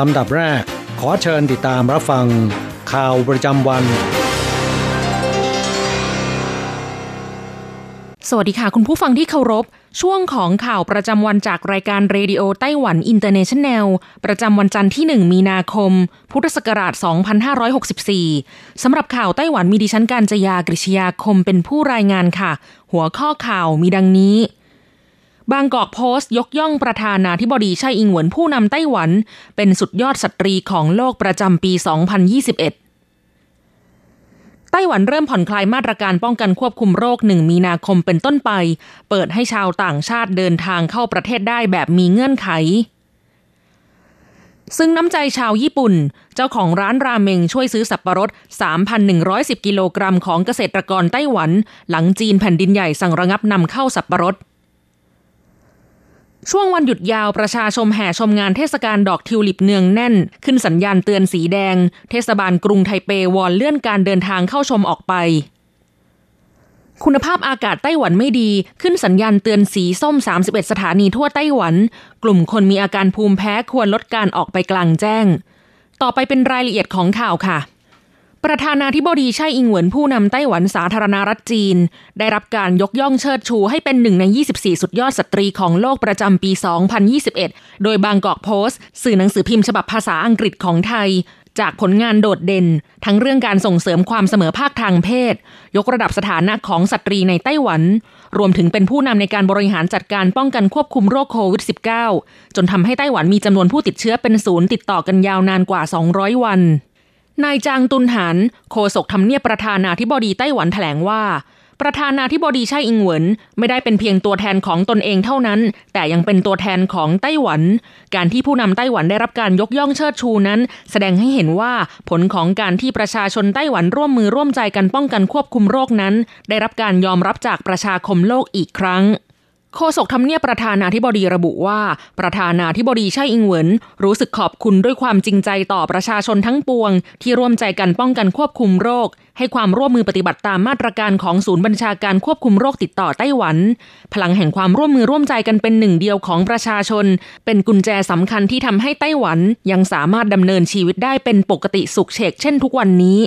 ลำดับแรก ขอเชิญติดตามรับฟัง ข่าวประจำวัน สวัสดีค่ะ คุณผู้ฟังที่เคารพ ช่วงของข่าวประจำวันจากรายการ Radio Taiwan International ประจำวันจันทร์ที่ 1 มีนาคม พุทธศักราช 2564 สำหรับข่าวไต้หวันมีดิฉันการจยากริชยาคมเป็นผู้รายงานค่ะ หัวข้อข่าวมีดังนี้ บางกอกโพสต์ยกย่องประธานาธิบดีไช่อิงเหวินผู้นำไต้หวัน เป็นสุดยอดสตรีของโลกประจำปี 2021ไต้หวันเริ่มผ่อนคลายมาตรการป้องกันควบคุมโรคหนึ่งมีนาคมเป็นต้นไป เปิดให้ชาวต่างชาติเดินทางเข้าประเทศได้แบบมีเงื่อนไข ซึ่งน้ำใจชาวญี่ปุ่น เจ้าของร้านราเมงช่วยซื้อสับปะรด 3,110 กิโลกรัมของเกษตรกรไต้หวัน หลังจีนแผ่นดินใหญ่สั่งระงับนำเข้าสับปะรด ช่วงวันหยุดยาวประชาชมแห่ชมงานเทศกาลดอกทิวลิปเนืองแน่น ขึ้นสัญญาณเตือนสีแดง เทศบาลกรุงไทเปวอนเลื่อนการเดินทางเข้าชมออกไป คุณภาพอากาศไต้หวันไม่ดี ขึ้นสัญญาณเตือนสีส้ม 31 สถานีทั่วไต้หวัน กลุ่มคนมีอาการภูมิแพ้ควรลดการออกไปกลางแจ้ง ต่อไปเป็นรายละเอียดของข่าวค่ะ ประธานาธิบดีไช่อิงเหวินผู้นำไต้หวันสาธารณรัฐจีน ได้รับการยกย่องเชิดชูให้เป็นหนึ่งใน 24 สุดยอดสตรีของโลกประจำปี 2021 โดยบางกอกโพสต์ สื่อหนังสือพิมพ์ฉบับภาษาอังกฤษของไทย จากผลงานโดดเด่น ทั้งเรื่องการส่งเสริมความเสมอภาคทางเพศ ยกระดับสถานะของสตรีในไต้หวัน รวมถึงเป็นผู้นำในการบริหารจัดการป้องกันควบคุมโรคโควิด -19 จนทำให้ไต้หวันมีจำนวนผู้ติดเชื้อเป็นศูนย์ติดต่อกันยาวนานกว่า 200 วัน นายจางตุนหานโฆษกทำเนียบประธานาธิบดีไต้หวันแถลงว่า ประธานาธิบดีไช่อิงเหวินไม่ได้เป็นเพียงตัวแทนของตนเองเท่านั้น แต่ยังเป็นตัวแทนของไต้หวัน การที่ผู้นำไต้หวันได้รับการยกย่องเชิดชูนั้น แสดงให้เห็นว่าผลของการที่ประชาชนไต้หวันร่วมมือร่วมใจกันป้องกันควบคุมโรคนั้น ได้รับการยอมรับจากประชาคมโลกอีกครั้ง โฆษกทำเนียบประธานาธิบดีระบุว่า ประธานาธิบดีไช่อิงเหวินรู้สึกขอบคุณด้วยความจริงใจต่อประชาชนทั้งปวง ที่ร่วมใจกันป้องกันควบคุมโรค ให้ความร่วมมือปฏิบัติตามมาตรการของศูนย์บัญชาการควบคุมโรคติดต่อไต้หวัน พลังแห่งความร่วมมือร่วมใจกันเป็นหนึ่งเดียวของประชาชน เป็นกุญแจสำคัญที่ทำให้ไต้หวันยังสามารถดำเนินชีวิตได้เป็นปกติสุขเฉกเช่นทุกวันนี้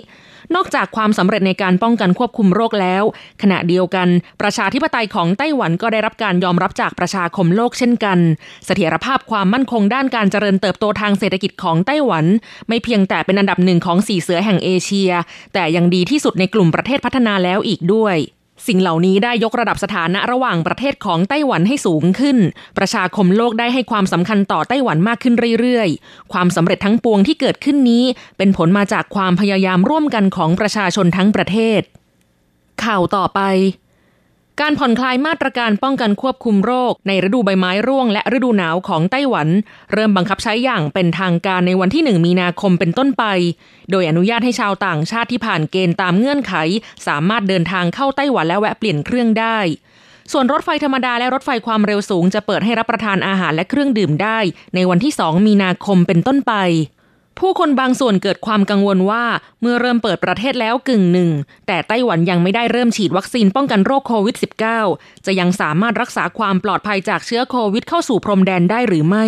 นอกจากความสำเร็จในการป้องกันควบคุมโรคแล้ว ขณะเดียวกัน ประชาธิปไตยของไต้หวันก็ได้รับการยอมรับจากประชาคมโลกเช่นกัน เสถียรภาพความมั่นคงด้านการเจริญเติบโตทางเศรษฐกิจของไต้หวัน ไม่เพียงแต่เป็นอันดับหนึ่งของสี่เสือแห่งเอเชีย แต่ยังดีที่สุดในกลุ่มประเทศพัฒนาแล้วอีกด้วย สิ่งเหล่านี้ได้ยกระดับสถานะระหว่างประเทศของไต้หวันให้สูงขึ้น ประชาคมโลกได้ให้ความสำคัญต่อไต้หวันมากขึ้นเรื่อยๆ ความสำเร็จทั้งปวงที่เกิดขึ้นนี้ เป็นผลมาจากความพยายามร่วมกันของประชาชนทั้งประเทศ ข่าวต่อไป การผ่อนคลายมาตรการป้องกันควบคุมโรค ในฤดูใบไม้ร่วงและฤดูหนาวของไต้หวัน เริ่มบังคับใช้อย่างเป็นทางการในวันที่ 1 มีนาคมเป็นต้นไป โดยอนุญาตให้ชาวต่างชาติที่ผ่านเกณฑ์ตามเงื่อนไข สามารถเดินทางเข้าไต้หวันและแวะเปลี่ยนเครื่องได้ ส่วนรถไฟธรรมดาและรถไฟความเร็วสูงจะเปิดให้รับประทานอาหารและเครื่องดื่มได้ ในวันที่ 2 มีนาคมเป็นต้นไป ผู้คนบางส่วนเกิดความกังวลว่าเมื่อเริ่มเปิดประเทศแล้วกึ่งหนึ่ง แต่ไต้หวันยังไม่ได้เริ่มฉีดวัคซีนป้องกันโรคโควิด -19 จะยังสามารถรักษาความปลอดภัยจากเชื้อโควิดเข้าสู่พรมแดนได้หรือไม่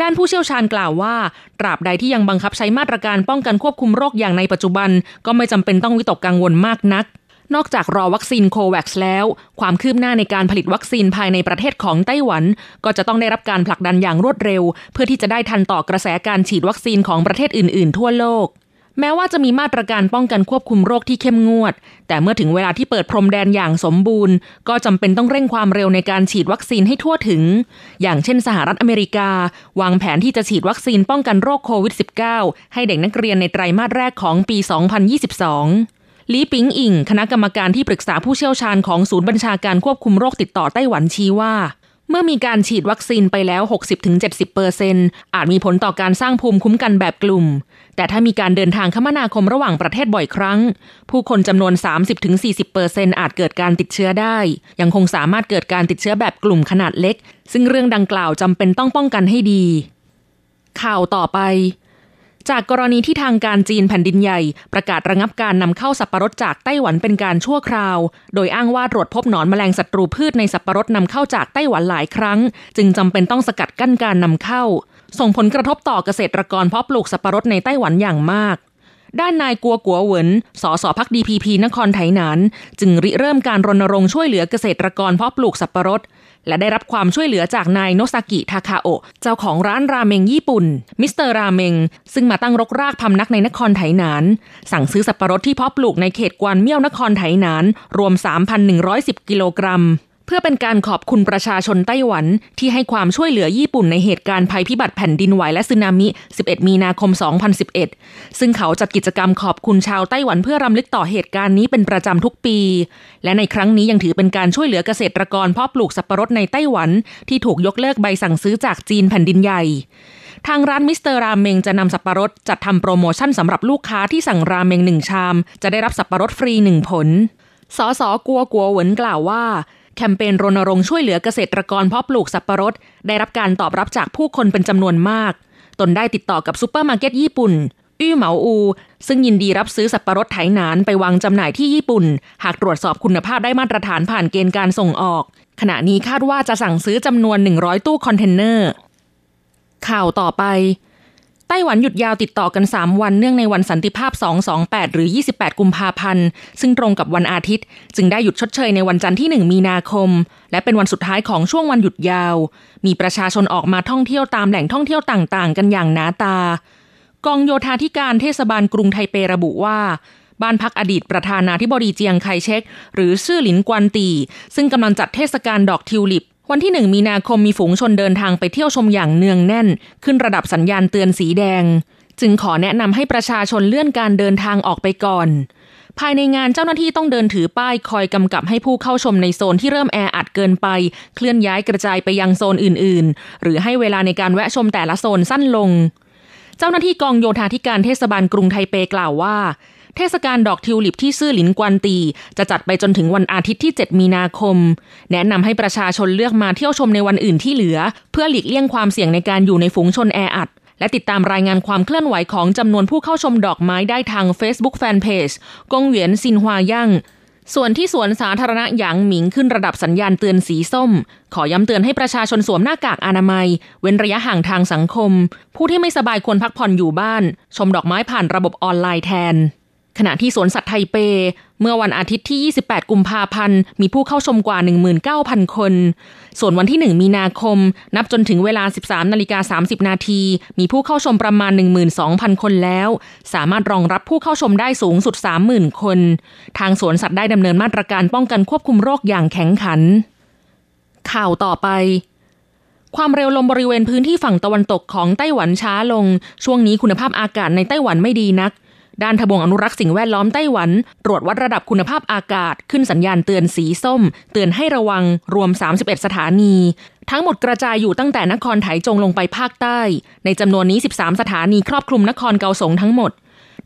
ด้านผู้เชี่ยวชาญกล่าวว่า ตราบใดที่ยังบังคับใช้มาตรการป้องกันควบคุมโรคอย่างในปัจจุบัน ก็ไม่จำเป็นต้องวิตกกังวลมากนัก นอกจากรอวัคซีนโควัคแล้ว ความคืบหน้าในการผลิตวัคซีนภายในประเทศของไต้หวัน ก็จะต้องได้รับการผลักดันอย่างรวดเร็ว เพื่อที่จะได้ทันต่อกระแสการฉีดวัคซีนของประเทศอื่น ๆ ทั่วโลกแม้ว่าจะมีมาตรการป้องกันควบคุมโรคที่เข้มงวด แต่เมื่อถึงเวลาที่เปิดพรมแดนอย่างสมบูรณ์ ก็จำเป็นต้องเร่งความเร็วในการฉีดวัคซีนให้ทั่วถึง อย่างเช่นสหรัฐอเมริกา วางแผนที่จะฉีดวัคซีนป้องกันโรคโควิด -19 ให้เด็กนักเรียนในไตรมาสแรกของปี 2022 ลีปิงอิง คณะกรรมการที่ปรึกษาผู้เชี่ยวชาญของศูนย์บัญชาการควบคุมโรคติดต่อไต้หวันชี้ว่า เมื่อมีการฉีดวัคซีนไปแล้ว 60-70%เปอร์เซ็นอาจมีผลต่อการสร้างภูมิคุ้มกันแบบกลุ่ม แต่ถ้ามีการเดินทางคมนาคมระหว่างประเทศบ่อยครั้ง ผู้คนจำนวน 30-40%เปอร์เซ็นอาจเกิดการติดเชื้อได้ ยังคงสามารถเกิดการติดเชื้อแบบกลุ่มขนาดเล็ก ซึ่งเรื่องดังกล่าวจำเป็นต้องป้องกันให้ดี ข่าวต่อไป จากกรณีที่ทางการจีนแผ่นดินใหญ่ ประกาศระงับการนำเข้าสับปะรดจากไต้หวันเป็นการชั่วคราว โดยอ้างว่าตรวจพบหนอนแมลงศัตรูพืชในสับปะรดนำเข้าจากไต้หวันหลายครั้ง จึงจำเป็นต้องสกัดกั้นการนำเข้า ส่งผลกระทบต่อเกษตรกรเพาะปลูกสับปะรดในไต้หวันอย่างมากด้านนายกัวกัวเหวิน สสพรรค DPP นครไถหนาน จึงริเริ่มการรณรงค์ช่วยเหลือเกษตรกรเพาะปลูกสับปะรด และได้รับความช่วยเหลือจากนายโนซากิทาคาโอเจ้าของร้านราเมงญี่ปุ่น มิสเตอร์ราเมง ซึ่งมาตั้งรกรากพำนักในนครไถหนาน สั่งซื้อสับปะรดที่เพาะปลูกในเขตกวนเมี่ยวนครไถหนาน รวม 3,110 กิโลกรัม พื่อเป็นการขอบคุณประชาชนไต้หวันที่ให้ความช่วยเหลือญี่ปุ่นในเหตุการณ์ภัยพิบัติแผ่นดินไหวและสึนามิ 11 มีนาคม 2011 ซึ่งเขาจัดกิจกรรมขอบคุณชาวไต้หวันเพื่อรำลึกต่อเหตุการณ์นี้เป็นประจำทุกปี และในครั้งนี้ยังถือเป็นการช่วยเหลือเกษตรกรเพาะปลูกสับปะรดในไต้หวัน ที่ถูกยกเลิกใบสั่งซื้อจากจีนแผ่นดินใหญ่ทางร้านมิสเตอร์ราเมงจะนำสับปะรดจัดทำโปรโมชั่นสำหรับลูกค้าที่สั่งราเมงหนึ่งชาม จะได้รับสับปะรดฟรีหนึ่งผล สส กัวกัวเหวินกล่าวว่า แคมเปญรณรงค์ช่วยเหลือเกษตรกรเพาะปลูกสับปะรด ได้รับการตอบรับจากผู้คนเป็นจำนวนมาก ตนได้ติดต่อกับซูเปอร์มาร์เก็ตญี่ปุ่นอื้อเหมาอู ซึ่งยินดีรับซื้อสับปะรดไถหนานไปวางจำหน่ายที่ญี่ปุ่น หากตรวจสอบคุณภาพได้มาตรฐานผ่านเกณฑ์การส่งออก ขณะนี้คาดว่าจะสั่งซื้อจำนวน 100 ตู้คอนเทนเนอร์ ข่าวต่อไป ไต้หวันหยุดยาวติดต่อกัน 3 วันเนื่องในวันสันติภาพ 228 หรือ 28 กุมภาพันธ์ ซึ่งตรงกับวันอาทิตย์ จึงได้หยุดชดเชยในวันจันทร์ที่ 1 มีนาคม และเป็นวันสุดท้ายของช่วงวันหยุดยาว มีประชาชนออกมาท่องเที่ยวตามแหล่งท่องเที่ยวต่างๆ กันอย่างหนาตา กองโยธาธิการเทศบาลกรุงไทเประบุว่าบ้านพักอดีตประธานาธิบดีเจียงไคเชกหรือชื่อหลินกวนตี ซึ่งกำลังจัดเทศกาลดอกทิวลิป วันที่หนึ่งมีนาคมมีฝูงชนเดินทางไปเที่ยวชมอย่างเนืองแน่น ขึ้นระดับสัญญาณเตือนสีแดง จึงขอแนะนำให้ประชาชนเลื่อนการเดินทางออกไปก่อน ภายในงานเจ้าหน้าที่ต้องเดินถือป้ายคอยกำกับให้ผู้เข้าชมในโซนที่เริ่มแออัดเกินไป เคลื่อนย้ายกระจายไปยังโซนอื่น ๆ หรือให้เวลาในการแวะชมแต่ละโซนสั้นลง เจ้าหน้าที่กองโยธาธิการเทศบาลกรุงไทเปกล่าวว่า เทศกาลดอกทิวลิปที่ซื่อหลินกวนตี จะจัดไปจนถึงวันอาทิตย์ที่ 7 มีนาคม แนะนำให้ประชาชนเลือกมาเที่ยวชมในวันอื่นที่เหลือ เพื่อหลีกเลี่ยงความเสี่ยงในการอยู่ในฝูงชนแออัด และติดตามรายงานความเคลื่อนไหวของจำนวนผู้เข้าชมดอกไม้ได้ทาง Facebook Fanpage กงเหวียนซินฮวายั่งส่วนที่สวนสาธารณะหยางหมิงขึ้นระดับสัญญาณเตือนสีส้ม ขอย้ำเตือนให้ประชาชนสวมหน้ากากอนามัย เว้นระยะห่างทางสังคม ผู้ที่ไม่สบายควรพักผ่อนอยู่บ้าน ชมดอกไม้ผ่านระบบออนไลน์แทน ขณะที่สวนสัตว์ไทเป เมื่อวันอาทิตย์ที่ 28 กุมภาพันธ์ มีผู้เข้าชมกว่า 19,000 คน ส่วนวันที่ 1 มีนาคม นับจนถึงเวลา 13 นาฬิกา 30 นาที มีผู้เข้าชมประมาณ 12,000 คนแล้ว สามารถรองรับผู้เข้าชมได้สูงสุด 30,000 คน ทางสวนสัตว์ได้ดำเนินมาตรการป้องกันควบคุมโรคอย่างแข็งขัน ข่าวต่อไปความเร็วลมบริเวณพื้นที่ฝั่งตะวันตกของไต้หวันช้าลง ช่วงนี้คุณภาพอากาศในไต้หวันไม่ดีนัก ด้านทบวงอนุรักษ์สิ่งแวดล้อมไต้หวัน ตรวจวัดระดับคุณภาพอากาศ ขึ้นสัญญาณเตือนสีส้ม เตือนให้ระวัง รวม 31 สถานี ทั้งหมดกระจายอยู่ตั้งแต่นครไถจงลงไปภาคใต้ ในจำนวนนี้ 13 สถานีครอบคลุมนครเกาสงทั้งหมด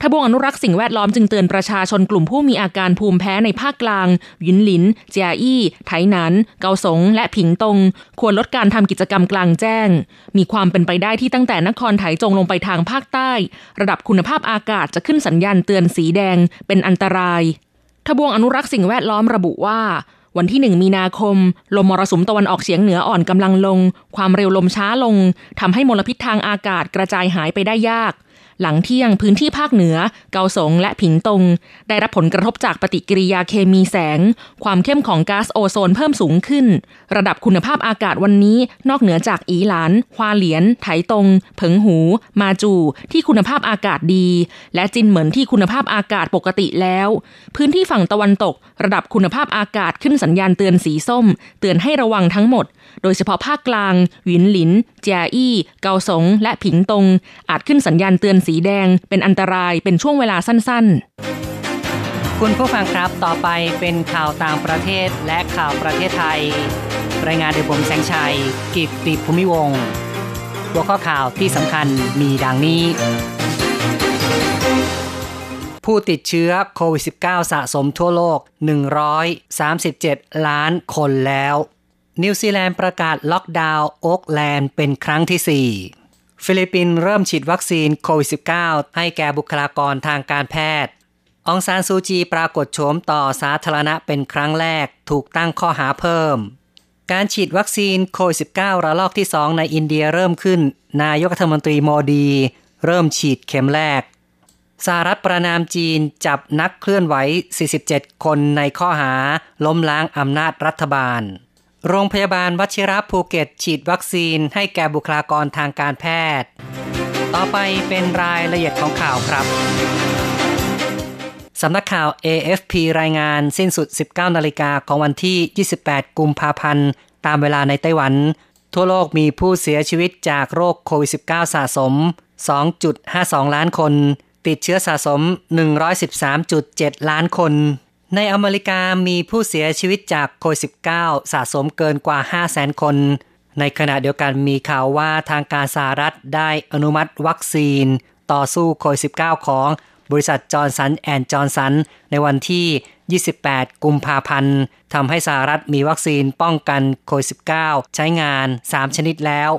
ทบวงอนุรักษ์สิ่งแวดล้อมจึงเตือนประชาชนกลุ่มผู้มีอาการภูมิแพ้ในภาคกลาง ยินหลิน เจียอี้ ไถหนัน เกาสง และผิงตง ควรลดการทำกิจกรรมกลางแจ้ง มีความเป็นไปได้ที่ตั้งแต่นครไถจงลงไปทางภาคใต้ ระดับคุณภาพอากาศจะขึ้นสัญญาณเตือนสีแดง เป็นอันตราย ทบวงอนุรักษ์สิ่งแวดล้อมระบุว่าวันที่หนึ่งมีนาคม ลมมรสุมตะวันออกเฉียงเหนืออ่อนกำลังลง ความเร็วลมช้าลงทำให้มลพิษทางอากาศกระจายหายไปได้ยาก หลังเที่ยงพื้นที่ภาคเหนือ เกาสงและผิงตง ได้รับผลกระทบจากปฏิกิริยาเคมีแสง ความเข้มของก๊าซโอโซนเพิ่มสูงขึ้น ระดับคุณภาพอากาศวันนี้ นอกเหนือจากอีหลานฮวาเหลียน ไถตง เผิงหู มาจู ที่คุณภาพอากาศดี และจินเหมินที่คุณภาพอากาศปกติแล้ว พื้นที่ฝั่งตะวันตก ระดับคุณภาพอากาศขึ้นสัญญาณเตือนสีส้ม เตือนให้ระวังทั้งหมด โดยเฉพาะภาคกลางหวินหลินเจียอี้ เกาสง และผิงตง อาจขึ้นสัญญาณเตือนสีแดง เป็นอันตรายเป็นช่วงเวลาสั้น ๆ คุณผู้ฟังครับต่อไปเป็นข่าวต่างประเทศและข่าวประเทศไทย รายงานโดยผมแสงชัย กิตติภูมิวงหัวข้อข่าวที่สำคัญมีดังนี้ ผู้ติดเชื้อโควิด -19 สะสมทั่วโลก 137 ล้านคนแล้ว นิวซีแลนด์ประกาศล็อกดาวน์โอ๊กแลนด์เป็นครั้งที่ 4 ฟิลิปปินส์เริ่มฉีดวัคซีนโควิด -19 ให้แก่บุคลากรทางการแพทย์ องซานซูจีปรากฏโฉมต่อสาธารณะเป็นครั้งแรกถูกตั้งข้อหาเพิ่ม การฉีดวัคซีนโควิด -19 ระลอกที่ 2 ในอินเดียเริ่มขึ้น นายกรัฐมนตรีโมดี เริ่มฉีดเข็มแรกสหรัฐประณามจีนจับนักเคลื่อนไหว 47 คนในข้อหาล้มล้างอำนาจรัฐบาล โรงพยาบาลวชิระภูเก็ต ฉีดวัคซีนให้แก่บุคลากรทางการแพทย์ ต่อไปเป็นรายละเอียดของข่าวครับ สำนักข่าว AFP รายงานสิ้นสุด 19 นาฬิกาของวันที่ 28 กุมภาพันธ์ ตามเวลาในไต้หวัน ทั่วโลกมีผู้เสียชีวิตจากโรคโควิด -19 สะสม 2.52 ล้านคน ติดเชื้อสะสม 113.7 ล้านคน ในอเมริกามีผู้เสียชีวิตจากโควิด -19 สะสมเกินกว่า 500,000 คน ในขณะเดียวกันมีข่าวว่าทางการสหรัฐได้อนุมัติวัคซีน ต่อสู้โควิด -19 ของบริษัท Johnson and Johnson ในวันที่ 28 กุมภาพันธ์ทำให้สหรัฐมีวัคซีนป้องกันโควิด -19 ใช้งาน 3 ชนิดแล้ว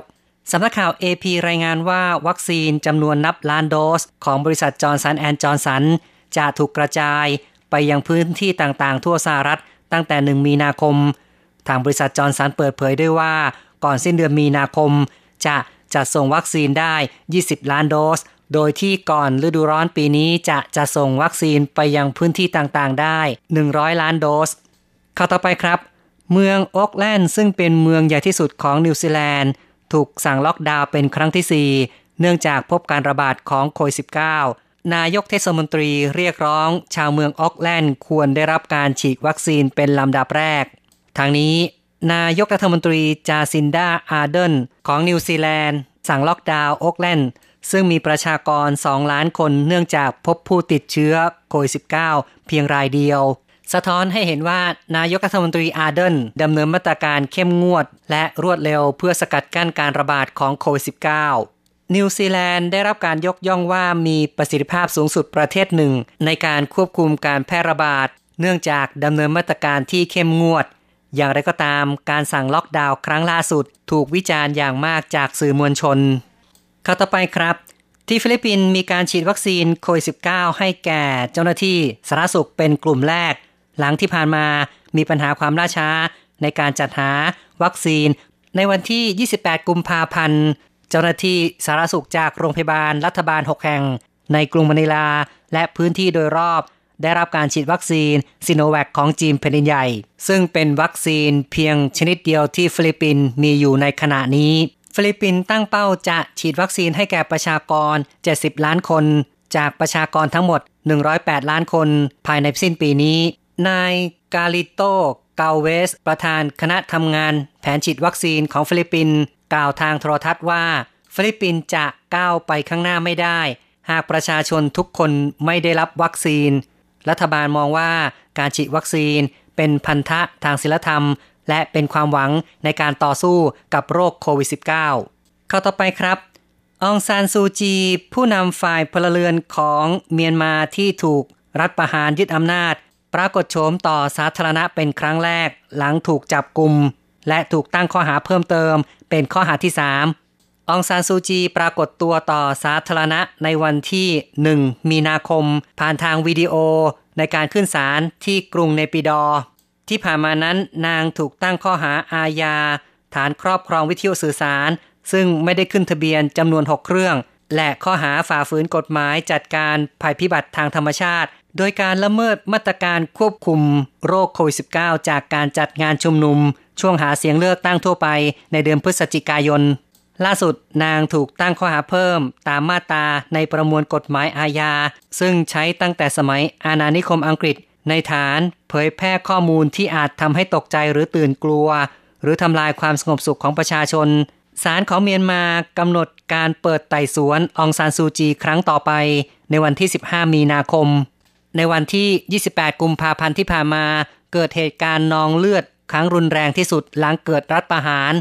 สำนักข่าว AP รายงานว่าวัคซีนจำนวนนับล้านโดส ของบริษัท Johnson and Johnson จะถูกกระจาย ไปยังพื้นที่ต่างๆ ทั่วสหรัฐตั้งแต่ 1 มีนาคม ทางบริษัท Johnson เปิดเผยด้วยว่า ก่อนสิ้นเดือนมีนาคม จะจัดส่งวัคซีนได้ 20 ล้านโดส โดยที่ก่อนฤดูร้อนปีนี้จะจัดส่งวัคซีนไปยังพื้นที่ต่างๆ ได้ 100 ล้านโดสข่าวต่อไปครับ เมืองโอ๊กแลนด์ซึ่งเป็นเมืองใหญ่ที่สุดของนิวซีแลนด์ ถูกสั่งล็อกดาวน์เป็นครั้งที่ 4 เนื่องจากพบการระบาดของโควิด -19 นายกเทศมนตรีเรียกร้อง ชาวเมืองโอ๊กแลนด์ควรได้รับการฉีดวัคซีนเป็นลำดับแรก ทั้งนี้ นายกรัฐมนตรีจาซินดาอาร์เดนของนิวซีแลนด์ สั่งล็อกดาวน์โอ๊กแลนด์ซึ่งมีประชากร 2 ล้านคนเนื่องจากพบผู้ติดเชื้อโควิด -19 เพียงรายเดียว สะท้อนให้เห็นว่านายกรัฐมนตรีอาร์เดนดำเนินมาตรการเข้มงวด และรวดเร็วเพื่อสกัดกั้นการระบาดของโควิด -19 นิวซีแลนด์ได้รับการยกย่องว่ามีประสิทธิภาพสูงสุดประเทศหนึ่ง ในการควบคุมการแพร่ระบาด เนื่องจากดำเนินมาตรการที่เข้มงวด อย่างไรก็ตามการสั่งล็อกดาวน์ครั้งล่าสุด ถูกวิจารณ์อย่างมากจากสื่อมวลชนข่าวต่อไปครับ ที่ฟิลิปปินส์มีการฉีดวัคซีนโควิด -19 ให้แก่เจ้าหน้าที่สาธารณสุขเป็นกลุ่มแรก หลังที่ผ่านมามีปัญหาความล่าช้า ในการจัดหาวัคซีน ในวันที่ 28 กุมภาพันธ์ เจ้าหน้าที่สาธารณสุขจากโรงพยาบาลรัฐบาล 6 แห่ง ในกรุงมะนิลา และพื้นที่โดยรอบ ได้รับการฉีดวัคซีนซิโนแวคของจีนแผ่นดินใหญ่ ซึ่งเป็นวัคซีนเพียงชนิดเดียวที่ฟิลิปปินส์มีอยู่ในขณะนี้ ฟิลิปปินส์ตั้งเป้าจะฉีดวัคซีนให้แก่ประชากร 70 ล้านคน จากประชากรทั้งหมด 108 ล้านคน ภายในสิ้นปีนี้ นายคาร์ลิโตกัลเวซ ประธานคณะทำงานแผนฉีดวัคซีนของฟิลิปปินส์ กล่าวทางโทรทัศน์ว่า ฟิลิปปินส์จะก้าวไปข้างหน้าไม่ได้ หากประชาชนทุกคนไม่ได้รับวัคซีน รัฐบาลมองว่าการฉีดวัคซีนเป็นพันธะทางศีลธรรม และเป็นความหวังในการต่อสู้กับโรคโควิด -19 เข้าต่อไปครับองซานซูจี ผู้นำฝ่ายพลเรือนของเมียนมาที่ถูกรัฐประหารยึดอำนาจ ปรากฏโฉมต่อสาธารณะเป็นครั้งแรก หลังถูกจับกลุ่ม และถูกตั้งข้อหาเพิ่มเติม เป็นข้อหาที่ 3 องซานซูจีปรากฏตัวต่อสาธารณะในวันที่ 1 มีนาคม ผ่านทางวิดีโอ ในการขึ้นศาลที่กรุงเนปิดอ ที่ผ่านมานั้นนางถูกตั้งข้อหาอาญา ฐานครอบครองวิทยุสื่อสาร ซึ่งไม่ได้ขึ้นทะเบียนจำนวน 6 เครื่อง และข้อหาฝ่าฝืนกฎหมายจัดการภัยพิบัติทางธรรมชาติโดยการละเมิดมาตรการควบคุมโรคโควิด -19 จากการจัดงานชุมนุม ช่วงหาเสียงเลือกตั้งทั่วไปในเดือนพฤศจิกายน ล่าสุดนางถูกตั้งข้อหาเพิ่มตามมาตราในประมวลกฎหมายอาญา ซึ่งใช้ตั้งแต่สมัยอาณานิคมอังกฤษ ในฐานเผยแพร่ข้อมูลที่อาจทำให้ตกใจหรือตื่นกลัว หรือทำลายความสงบสุขของประชาชนศาลของเมียนมากำหนดการเปิดไต่สวนองซานซูจีครั้งต่อไป ในวันที่ 15 มีนาคม ในวันที่ 28 กุมภาพันธ์ที่ผ่านมา เกิดเหตุการณ์นองเลือด ครั้งรุนแรงที่สุดหลังเกิดรัฐประหาร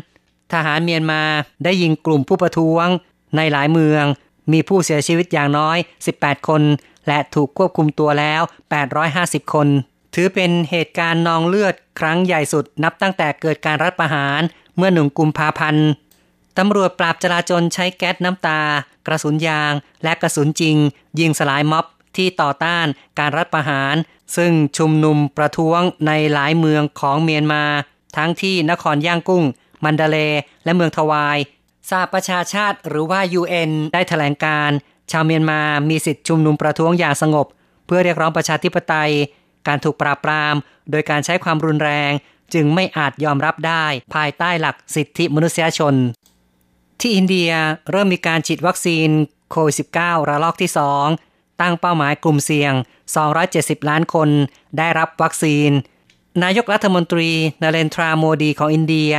ทหารเมียนมาได้ยิงกลุ่มผู้ประท้วง ในหลายเมือง มีผู้เสียชีวิตอย่างน้อย 18 คน และถูกควบคุมตัวแล้ว 850 คน ถือเป็นเหตุการณ์นองเลือดครั้งใหญ่สุดนับตั้งแต่เกิดการรัฐประหารเมื่อหนึ่งกุมภาพันธ์ตำรวจปราบจราจรใช้แก๊สน้ำตา กระสุนยาง และกระสุนจริง ยิงสลายม็อบ ที่ต่อต้านการรัฐประหาร ซึ่งชุมนุมประท้วงในหลายเมืองของเมียนมา ทั้งที่นครย่างกุ้ง มันดาเล และเมืองทวายสหประชาชาติหรือว่า UN ได้ถแถลงการ ชาวเมียนมามีสิทธิชุมนุมประท้วงอย่างสงบ เพื่อเรียกร้องประชาธิปไตย การถูกปราบปราม โดยการใช้ความรุนแรง จึงไม่อาจยอมรับได้ ภายใต้หลักสิทธิมนุษยชน ที่อินเดียเริ่มมีการฉีดวัคซีนโควิด -19 ระลอกที่ 2 ตั้งเป้าหมายกลุ่มเสี่ยง 270 ล้านคน ได้รับวัคซีน นายกรัฐมนตรีนาเรนทราโมดีของอินเดีย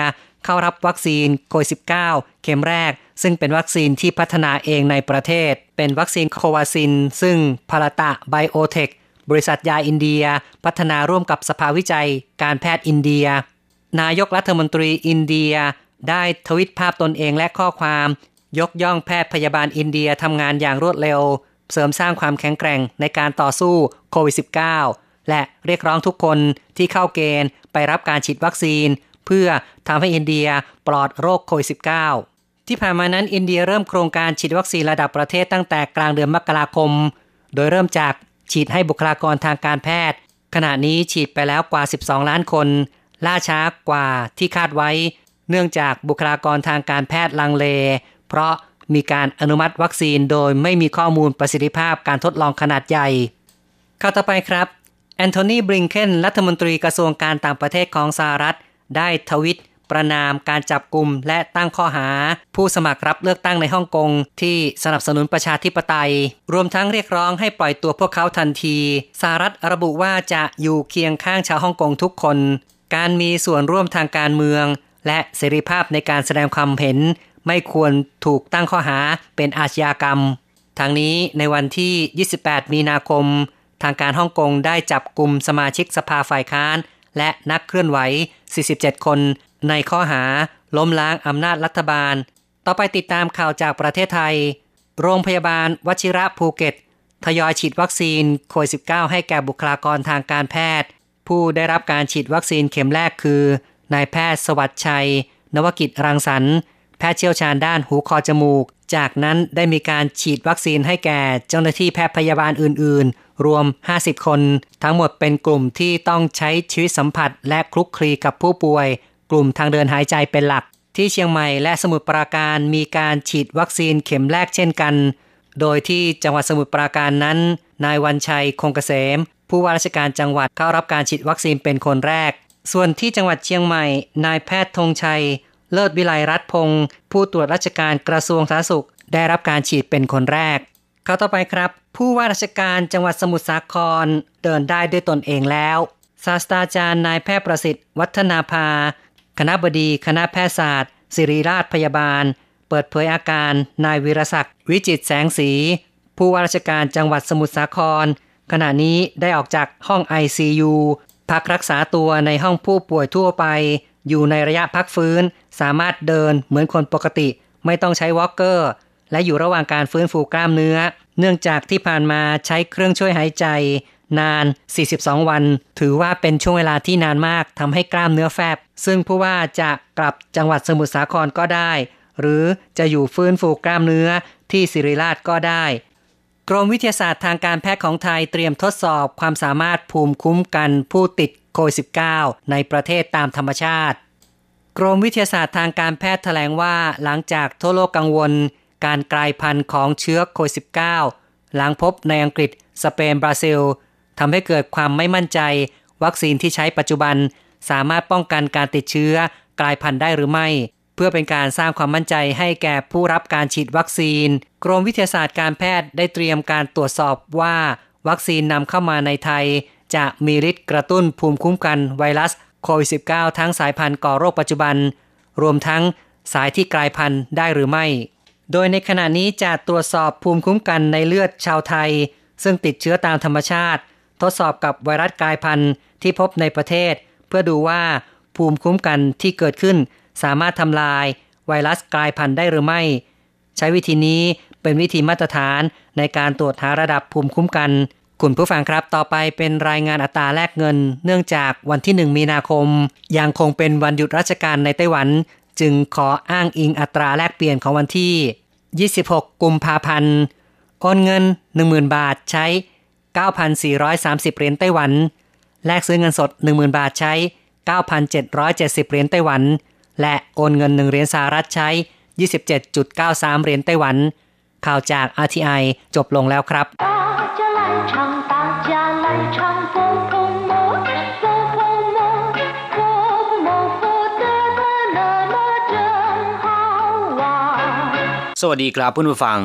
เข้ารับวัคซีนโควิด -19 เข็มแรก ซึ่งเป็นวัคซีนที่พัฒนาเองในประเทศ เป็นวัคซีนโควาซิน ซึ่งภารตะไบโอเทคบริษัทยาอินเดีย พัฒนาร่วมกับสภาวิจัย การแพทย์อินเดีย นายกรัฐมนตรีอินเดีย ได้ทวีตภาพตนเองและข้อความ ยกย่องแพทย์พยาบาลอินเดียทำงานอย่างรวดเร็ว เสริมสร้างความแข็งแกร่งในการต่อสู้โควิด -19 และเรียกร้องทุกคนที่เข้าเกณฑ์ไปรับการฉีดวัคซีน เพื่อทำให้อินเดียปลอดโรคโควิด -19 ที่ผ่านมานั้นอินเดียเริ่มโครงการฉีดวัคซีนระดับประเทศตั้งแต่กลางเดือนมกราคม โดยเริ่มจากฉีดให้บุคลากรทางการแพทย์ ขณะนี้ฉีดไปแล้วกว่า 12 ล้านคน ล่าช้ากว่าที่คาดไว้ เนื่องจากบุคลากรทางการแพทย์ลังเล เพราะ มีการอนุมัติวัคซีนโดยไม่มีข้อมูลประสิทธิภาพการทดลองขนาดใหญ่ข้าต่อไปครับแอนโทนีบริงเคนรัฐมนตรีกระทรวงการต่างประเทศของสหรัฐ ได้ทวิตประนามการจับกลุ่มและตั้งข้อหา ผู้สมัครรับเลือกตั้งในฮ่องกงที่สนับสนุนประชาธิปไตย รวมทั้งเรียกร้องให้ปล่อยตัวพวกเขาทันทีสหรัฐระบุว่าจะอยู่เคียงข้างชาวฮ่องกงทุกคน การมีส่วนร่วมทางการเมือง และเสรีภาพในการแสดงความเห็น ไม่ควรถูกตั้งข้อหาเป็นอาชญากรรม ทางนี้ในวันที่ 28 มีนาคม ทางการฮ่องกงได้จับกลุ่มสมาชิกสภาฝ่ายค้าน และนักเคลื่อนไหว 47 คน ในข้อหาล้มล้างอำนาจรัฐบาล ต่อไปติดตามข่าวจากประเทศไทย โรงพยาบาลวชิระภูเก็ต ทยอยฉีดวัคซีนโควิด -19 ให้แก่บุคลากรทางการแพทย์ ผู้ได้รับการฉีดวัคซีนเข็มแรกคือนายแพทย์สวัสดิ์ชัย นวกิจรังสรรค์ แพทย์เชี่ยวชาญด้านหูคอจมูก จากนั้นได้มีการฉีดวัคซีนให้แก่เจ้าหน้าที่แพทย์พยาบาลอื่น ๆ รวม 50 คน ทั้งหมดเป็นกลุ่มที่ต้องใช้ชีวิตสัมผัสและคลุกคลีกับผู้ป่วย กลุ่มทางเดินหายใจเป็นหลัก ที่เชียงใหม่และสมุทรปราการมีการฉีดวัคซีนเข็มแรกเช่นกัน โดยที่จังหวัดสมุทรปราการนั้น นายวันชัยคงเกษม ผู้ว่าราชการจังหวัดเข้ารับการฉีดวัคซีนเป็นคนแรก ส่วนที่จังหวัดเชียงใหม่ นายแพทย์ธงชัย เลิศวิไลรัตพงศ์ผู้ตรวจราชการกระทรวงสาธารณสุข ได้รับการฉีดเป็นคนแรกเข้าต่อไปครับ ผู้ว่าราชการจังหวัดสมุทรสาครเดินได้ด้วยตนเองแล้วศาสตราจารย์นายแพทย์ประสิทธิ์ วัฒนาภา คณะบดีคณะแพทยศาสตร์ ศิริราชพยาบาล เปิดเผยอาการนายวิรศักดิ์วิจิตแสงสี ผู้ว่าราชการจังหวัดสมุทรสาคร ขณะนี้ได้ออกจากห้อง ICU พักรักษาตัวในห้องผู้ป่วยทั่วไป อยู่ในระยะพักฟื้น สามารถเดินเหมือนคนปกติ ไม่ต้องใช้วอล์กเกอร์ และอยู่ระหว่างการฟื้นฟูกล้ามเนื้อ เนื่องจากที่ผ่านมาใช้เครื่องช่วยหายใจ นาน 42 วัน ถือว่าเป็นช่วงเวลาที่นานมากทำให้กล้ามเนื้อแฟบ ซึ่งผู้ว่าจะกลับจังหวัดสมุทรสาครก็ได้ หรือจะอยู่ฟื้นฟูกล้ามเนื้อที่สิริราชก็ได้กรมวิทยาศาสตร์ทางการแพทย์ของไทยเตรียมทดสอบความสามารถภูมิคุ้มกันผู้ติด โควิด -19 ในประเทศตามธรรมชาติ กรมวิทยาศาสตร์ทางการแพทย์แถลงว่าหลังจากทั่วโลกกังวล การกลายพันธุ์ของเชื้อโควิด -19 หลังพบในอังกฤษ สเปน บราซิลทำให้เกิดความไม่มั่นใจ วัคซีนที่ใช้ปัจจุบัน สามารถป้องกันการติดเชื้อกลายพันธุ์ได้หรือไม่ เพื่อเป็นการสร้างความมั่นใจให้แก่ผู้รับการฉีดวัคซีน กรมวิทยาศาสตร์การแพทย์ได้เตรียมการตรวจสอบว่า วัคซีนนำเข้ามาในไทย จะมีฤทธิ์กระตุ้นภูมิคุ้มกันไวรัสโควิด -19 ทั้งสายพันธุ์ก่อโรคปัจจุบัน รวมทั้งสายที่กลายพันธุ์ได้หรือไม่ โดยในขณะนี้จะตรวจสอบภูมิคุ้มกันในเลือดชาวไทย ซึ่งติดเชื้อตามธรรมชาติ ทดสอบกับไวรัสกลายพันธุ์ที่พบในประเทศ เพื่อดูว่าภูมิคุ้มกันที่เกิดขึ้น สามารถทำลายไวรัสกลายพันธุ์ได้หรือไม่ ใช้วิธีนี้เป็นวิธีมาตรฐานในการตรวจหาระดับภูมิคุ้มกัน คุณผู้ฟังครับต่อไปเป็นรายงานอัตราแลกเงิน เนื่องจากวันที่ 1 มีนาคม ยังคงเป็นวันหยุดราชการในไต้หวัน จึงขออ้างอิงอัตราแลกเปลี่ยนของวันที่ 26 กุมภาพันธ์โอนเงิน 10,000 บาทใช้ 9,430 เหรียญไต้หวัน แลกซื้อเงินสด 10,000 บาทใช้ 9,770 เหรียญไต้หวัน และโอนเงิน 1 เหรียญสหรัฐใช้ 27.93 เหรียญไต้หวัน ข่าวจาก RTI จบลงแล้วครับ สวัสดีครับเพื่อนผู้ฟัง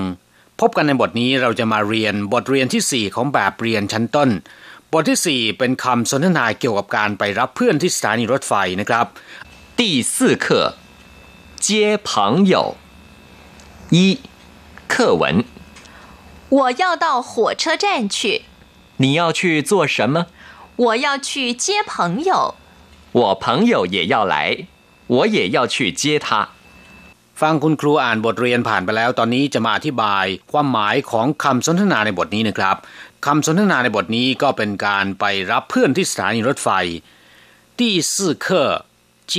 พบกันในบทนี้เราจะมาเรียนบทเรียนที่ 4 ของแบบเรียนชั้นต้น บทที่ 4 เป็นคำสนทนาเกี่ยวกับการไปรับเพื่อนที่สถานีรถไฟนะครับ第四课接朋友一课文 我要到火车站去。你要去做什么？我要去接朋友。我朋友也要来，我也要去接他。ฟังคุณครูอ่านบทเรียนผ่านไปแล้ว ตอนนี้จะมาอธิบายความหมายของคำสนทนาในบทนี้นะครับคำสนทนาในบทนี้ก็เป็นการไปรับเพื่อนที่สถานีรถไฟ第四课接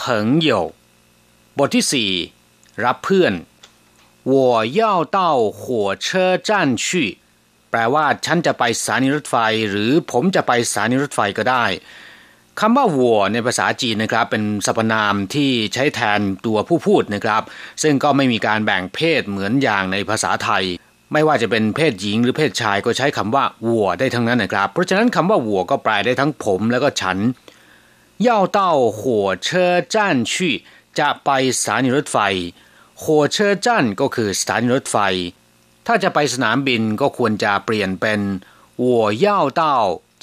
朋友บทที่สี่รับเพื่อน 我要到火车站去แปลว่าฉันจะไปสถานีรถไฟ หรือผมจะไปสถานีรถไฟก็ได้คำว่าวัวในภาษาจีนนะครับเป็นสรรพนามที่ใช้แทนตัวผู้พูดนะครับ ซึ่งก็ไม่มีการแบ่งเพศเหมือนอย่างในภาษาไทย ไม่ว่าจะเป็นเพศหญิงหรือเพศชายก็ใช้คำว่าวัวได้ทั้งนั้นนะครับ เพราะฉะนั้นคำว่าวัวก็แปลได้ทั้งผมแล้วก็ฉัน要到火车站去จะไปสถานีรถไฟ โคเชอร์จันก็คือสถานีรถไฟ ถ้าจะไปสนามบินก็ควรจะเปลี่ยนเป็น我要到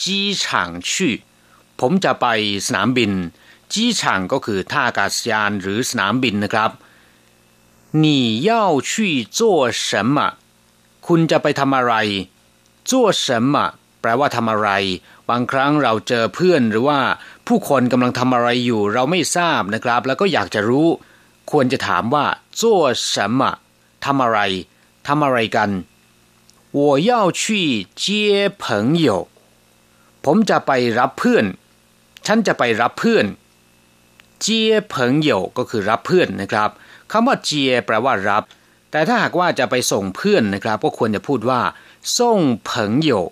机场去ผมจะไปสนามบิน จีฉางก็คือท่าอากาศยานหรือสนามบินนะครับ你要去做什么คุณจะไปทำอะไร做什么แปลว่าทำอะไร บางครั้งเราเจอเพื่อนหรือว่าผู้คนกำลังทำอะไรอยู่เราไม่ทราบนะครับ แล้วก็อยากจะรู้ ควรจะถามว่า做什么ทำอะไรทำอะไรกัน我要去接朋友ผมจะไปรับเพื่อนฉันจะไปรับเพื่อน เจียเพิงเหยวก็คือรับเพื่อนนะครับคำว่าเจียแปลว่ารับ แต่ถ้าหากว่าจะไปส่งเพื่อนนะครับ ก็ควรจะพูดว่าส่งเพิงเหยว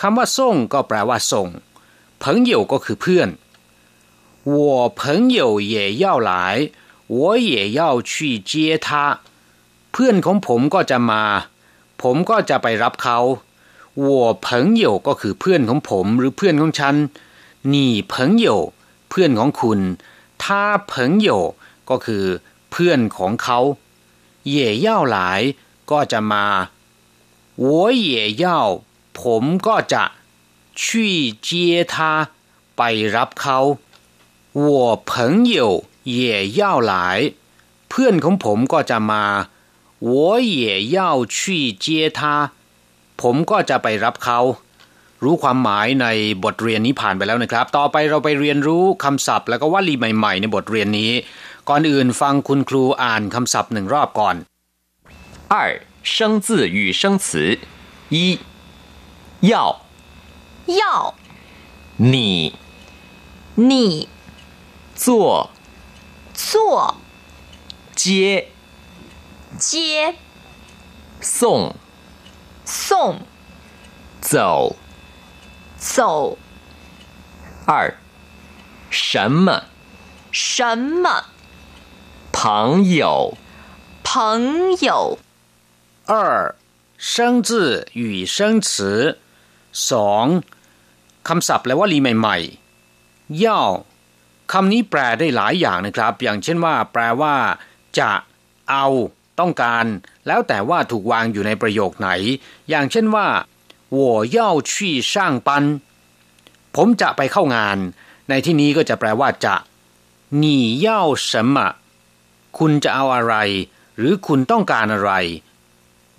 คำว่าส่งก็แปลว่าส่งเพิงเหยวก็คือเพื่อน我朋友也要来 我也要去接他เพื่อนของผมก็จะมา ผมก็จะไปรับเขา我朋友ก็คือเพื่อนของผมหรือเพื่อนของฉัน你朋友เพื่อนของคุณ他朋友ก็คือเพื่อนของเขา也要来ก็จะมา我也要ผมก็จะ去接他ไปรับเขา我朋友 也要来เพื่อนของผมก็จะมา我也要去接他ผมก็จะไปรับเขารู้ความหมายในบทเรียนนี้ผ่านไปแล้วนะครับ ต่อไปเราไปเรียนรู้คำศัพท์ แล้วก็วลีใหม่ๆ ในบทเรียนนี้ ก่อนอื่นฟังคุณครูอ่านคำศัพท์หนึ่งรอบก่อน二生字与生词一要要你你做 做接接送送走走二什么什么朋友朋 朋友二生字与生词สองคำศัพท์แปลว่าลีใหม่ๆย่า คำนี้แปลได้หลายอย่างนะครับ อย่างเช่นว่า แปลว่า จะ เอา ต้องการ แล้วแต่ว่าถูกวางอยู่ในประโยคไหน อย่างเช่นว่า我要去上班ผมจะไปเข้างาน ในที่นี้ก็จะแปลว่าจะ你要什么คุณจะเอาอะไร หรือคุณต้องการอะไร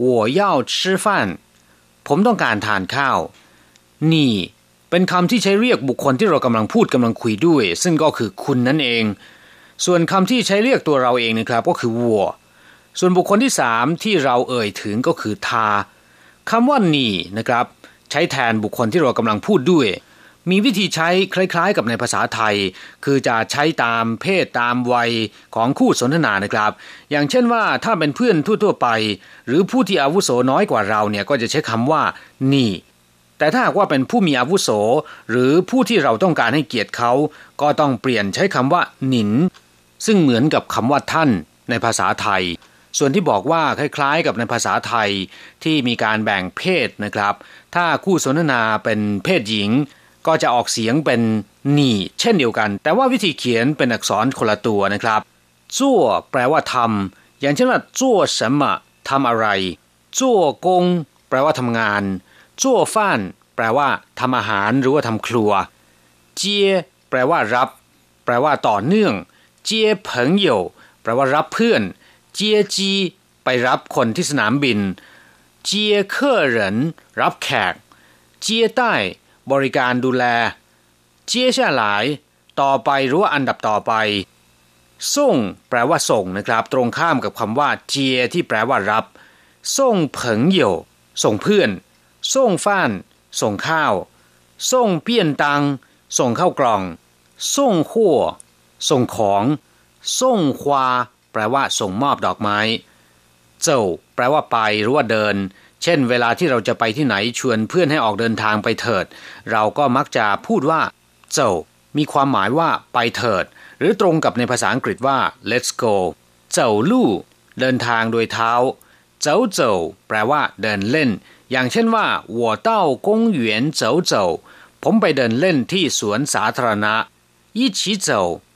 我要吃饭ผมต้องการทานข้าวนี่ เป็นคำที่ใช้เรียกบุคคลที่เรากำลังพูดกำลังคุยด้วย ซึ่งก็คือคุณนั่นเอง ส่วนคำที่ใช้เรียกตัวเราเองนะครับก็คือวัว ส่วนบุคคลที่สามที่เราเอ่ยถึงก็คือทาคำว่านี่นะครับ ใช้แทนบุคคลที่เรากำลังพูดด้วย มีวิธีใช้คล้ายๆ กับในภาษาไทย คือจะใช้ตามเพศตามวัยของคู่สนทนานะครับ อย่างเช่นว่าถ้าเป็นเพื่อนทั่วๆไป หรือผู้ที่อาวุโสน้อยกว่าเราเนี่ยก็จะใช้คำว่านี่ แต่ถ้าหากว่าเป็นผู้มีอาวุโส หรือผู้ที่เราต้องการให้เกียรติเขา ก็ต้องเปลี่ยนใช้คำว่า หนิน ซึ่งเหมือนกับคำว่าท่านในภาษาไทย ส่วนที่บอกว่าคล้าย ๆ กับในภาษาไทยที่มีการแบ่งเพศนะครับ ถ้าคู่สนทนาเป็นเพศหญิง ก็จะออกเสียงเป็นหนี่ เช่นเดียวกัน แต่ว่าวิธีเขียนเป็นอักษรคนละตัวนะครับจั่วแปลว่าทำอย่างเช่นว่าจั่ว什么ทำอะไรจั่วกง แปลว่าทำงาน จั่วฟ้านแปลว่าทำอาหารหรือว่าทำครัว เจียแปลว่ารับ แปลว่าต่อเนื่อง เจียเผิงเหยวแปลว่ารับเพื่อน เจียจีไปรับคนที่สนามบิน เจียเคอเหรินรับแขก เจียใต้บริการดูแล เจียช่หลาย ต่อไปหรือว่าอันดับต่อไป ส่ง แปลว่าส่งนะครับ ตรงข้ามกับคำว่า เจียที่แปลว่ารับ ส่งเผิงเหยวส่งเพื่อน ส่งฟ้าน ส่งข้าว ส่งเปี้ยนตัง ส่งข้าวกล่อง ส่งขั้วส่งของ ส่งควา แปลว่าส่งมอบดอกไม้ เจ้า แปลว่าไปหรือว่าเดิน เช่น เวลาที่เราจะไปที่ไหนชวนเพื่อนให้ออกเดินทางไปเถิด เราก็มักจะพูดว่า เจ้า มีความหมายว่าไปเถิด หรือตรงกับในภาษาอังกฤษว่า let's go เจ้าลู่เดินทางโดยเท้า เจ้าเจ้าแปลว่าเดินเล่น อย่างเช่นว่า我到公园走走ผมไปเดินเล่นที่สวนสาธารณะ一起走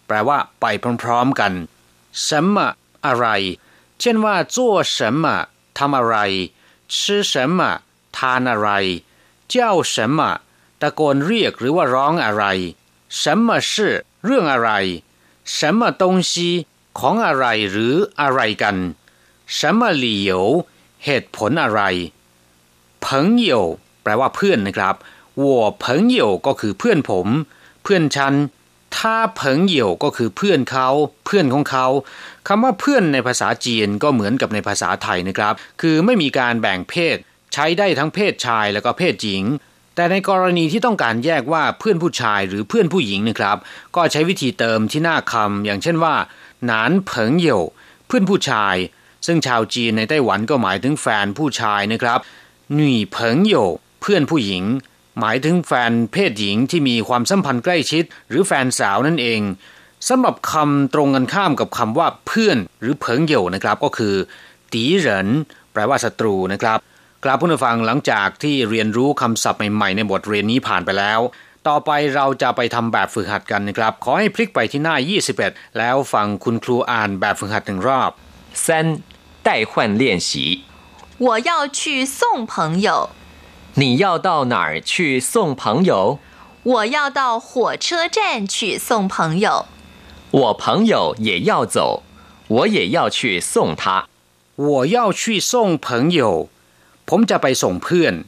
แปลว่าไปพร้อมๆกัน什么อะไร เช่นว่า做什么ทำอะไร吃什么ทานอะไร叫什么ตะโกนเรียกหรือว่าร้องอะไร什么事เรื่องอะไร什么东西ของอะไรหรืออะไรกัน什么理由เหตุผลอะไร 朋友แปลว่าเพื่อนนะครับ我朋友ก็คือเพื่อนผม เพื่อนฉันถ้าเพิงเหยวก็คือเพื่อนเขา เพื่อนของเขาคำว่าเพื่อนในภาษาจีนก็เหมือนกับในภาษาไทยนะครับ คือไม่มีการแบ่งเพศ ใช้ได้ทั้งเพศชายแล้วก็เพศหญิง แต่ในกรณีที่ต้องการแยกว่าเพื่อนผู้ชายหรือเพื่อนผู้หญิงนะครับ ก็ใช้วิธีเติมที่หน้าคำอย่างเช่นว่าหนานเพิงเหยวเพื่อนผู้ชาย ซึ่งชาวจีนในไต้หวันก็หมายถึงแฟนผู้ชายนะครับ หนุ่ยเพิงโยเพื่อนผู้หญิง หมายถึงแฟนเพศหญิงที่มีความสัมพันธ์ใกล้ชิด หรือแฟนสาวนั่นเองสำหรับคำตรงกันข้ามกับคำว่าเพื่อนหรือเพิงโยนะครับก็คือตีเหรินแปลว่าศัตรูนะครับกราบผู้ฟังหลังจากที่เรียนรู้คำศัพท์ใหม่ๆในบทเรียนนี้ผ่านไปแล้ว ต่อไปเราจะไปทำแบบฝึกหัดกันนะครับ ขอให้พลิกไปที่หน้า 21 แล้วฟังคุณครูอ่านแบบฝึกหัดหนึ่งรอบ三代换练习 我要去送朋友。你要到哪儿去送朋友？我要到火车站去送朋友。我朋友也要走，我也要去送他。我要去送朋友。ผมจะไปส่งเพื่อน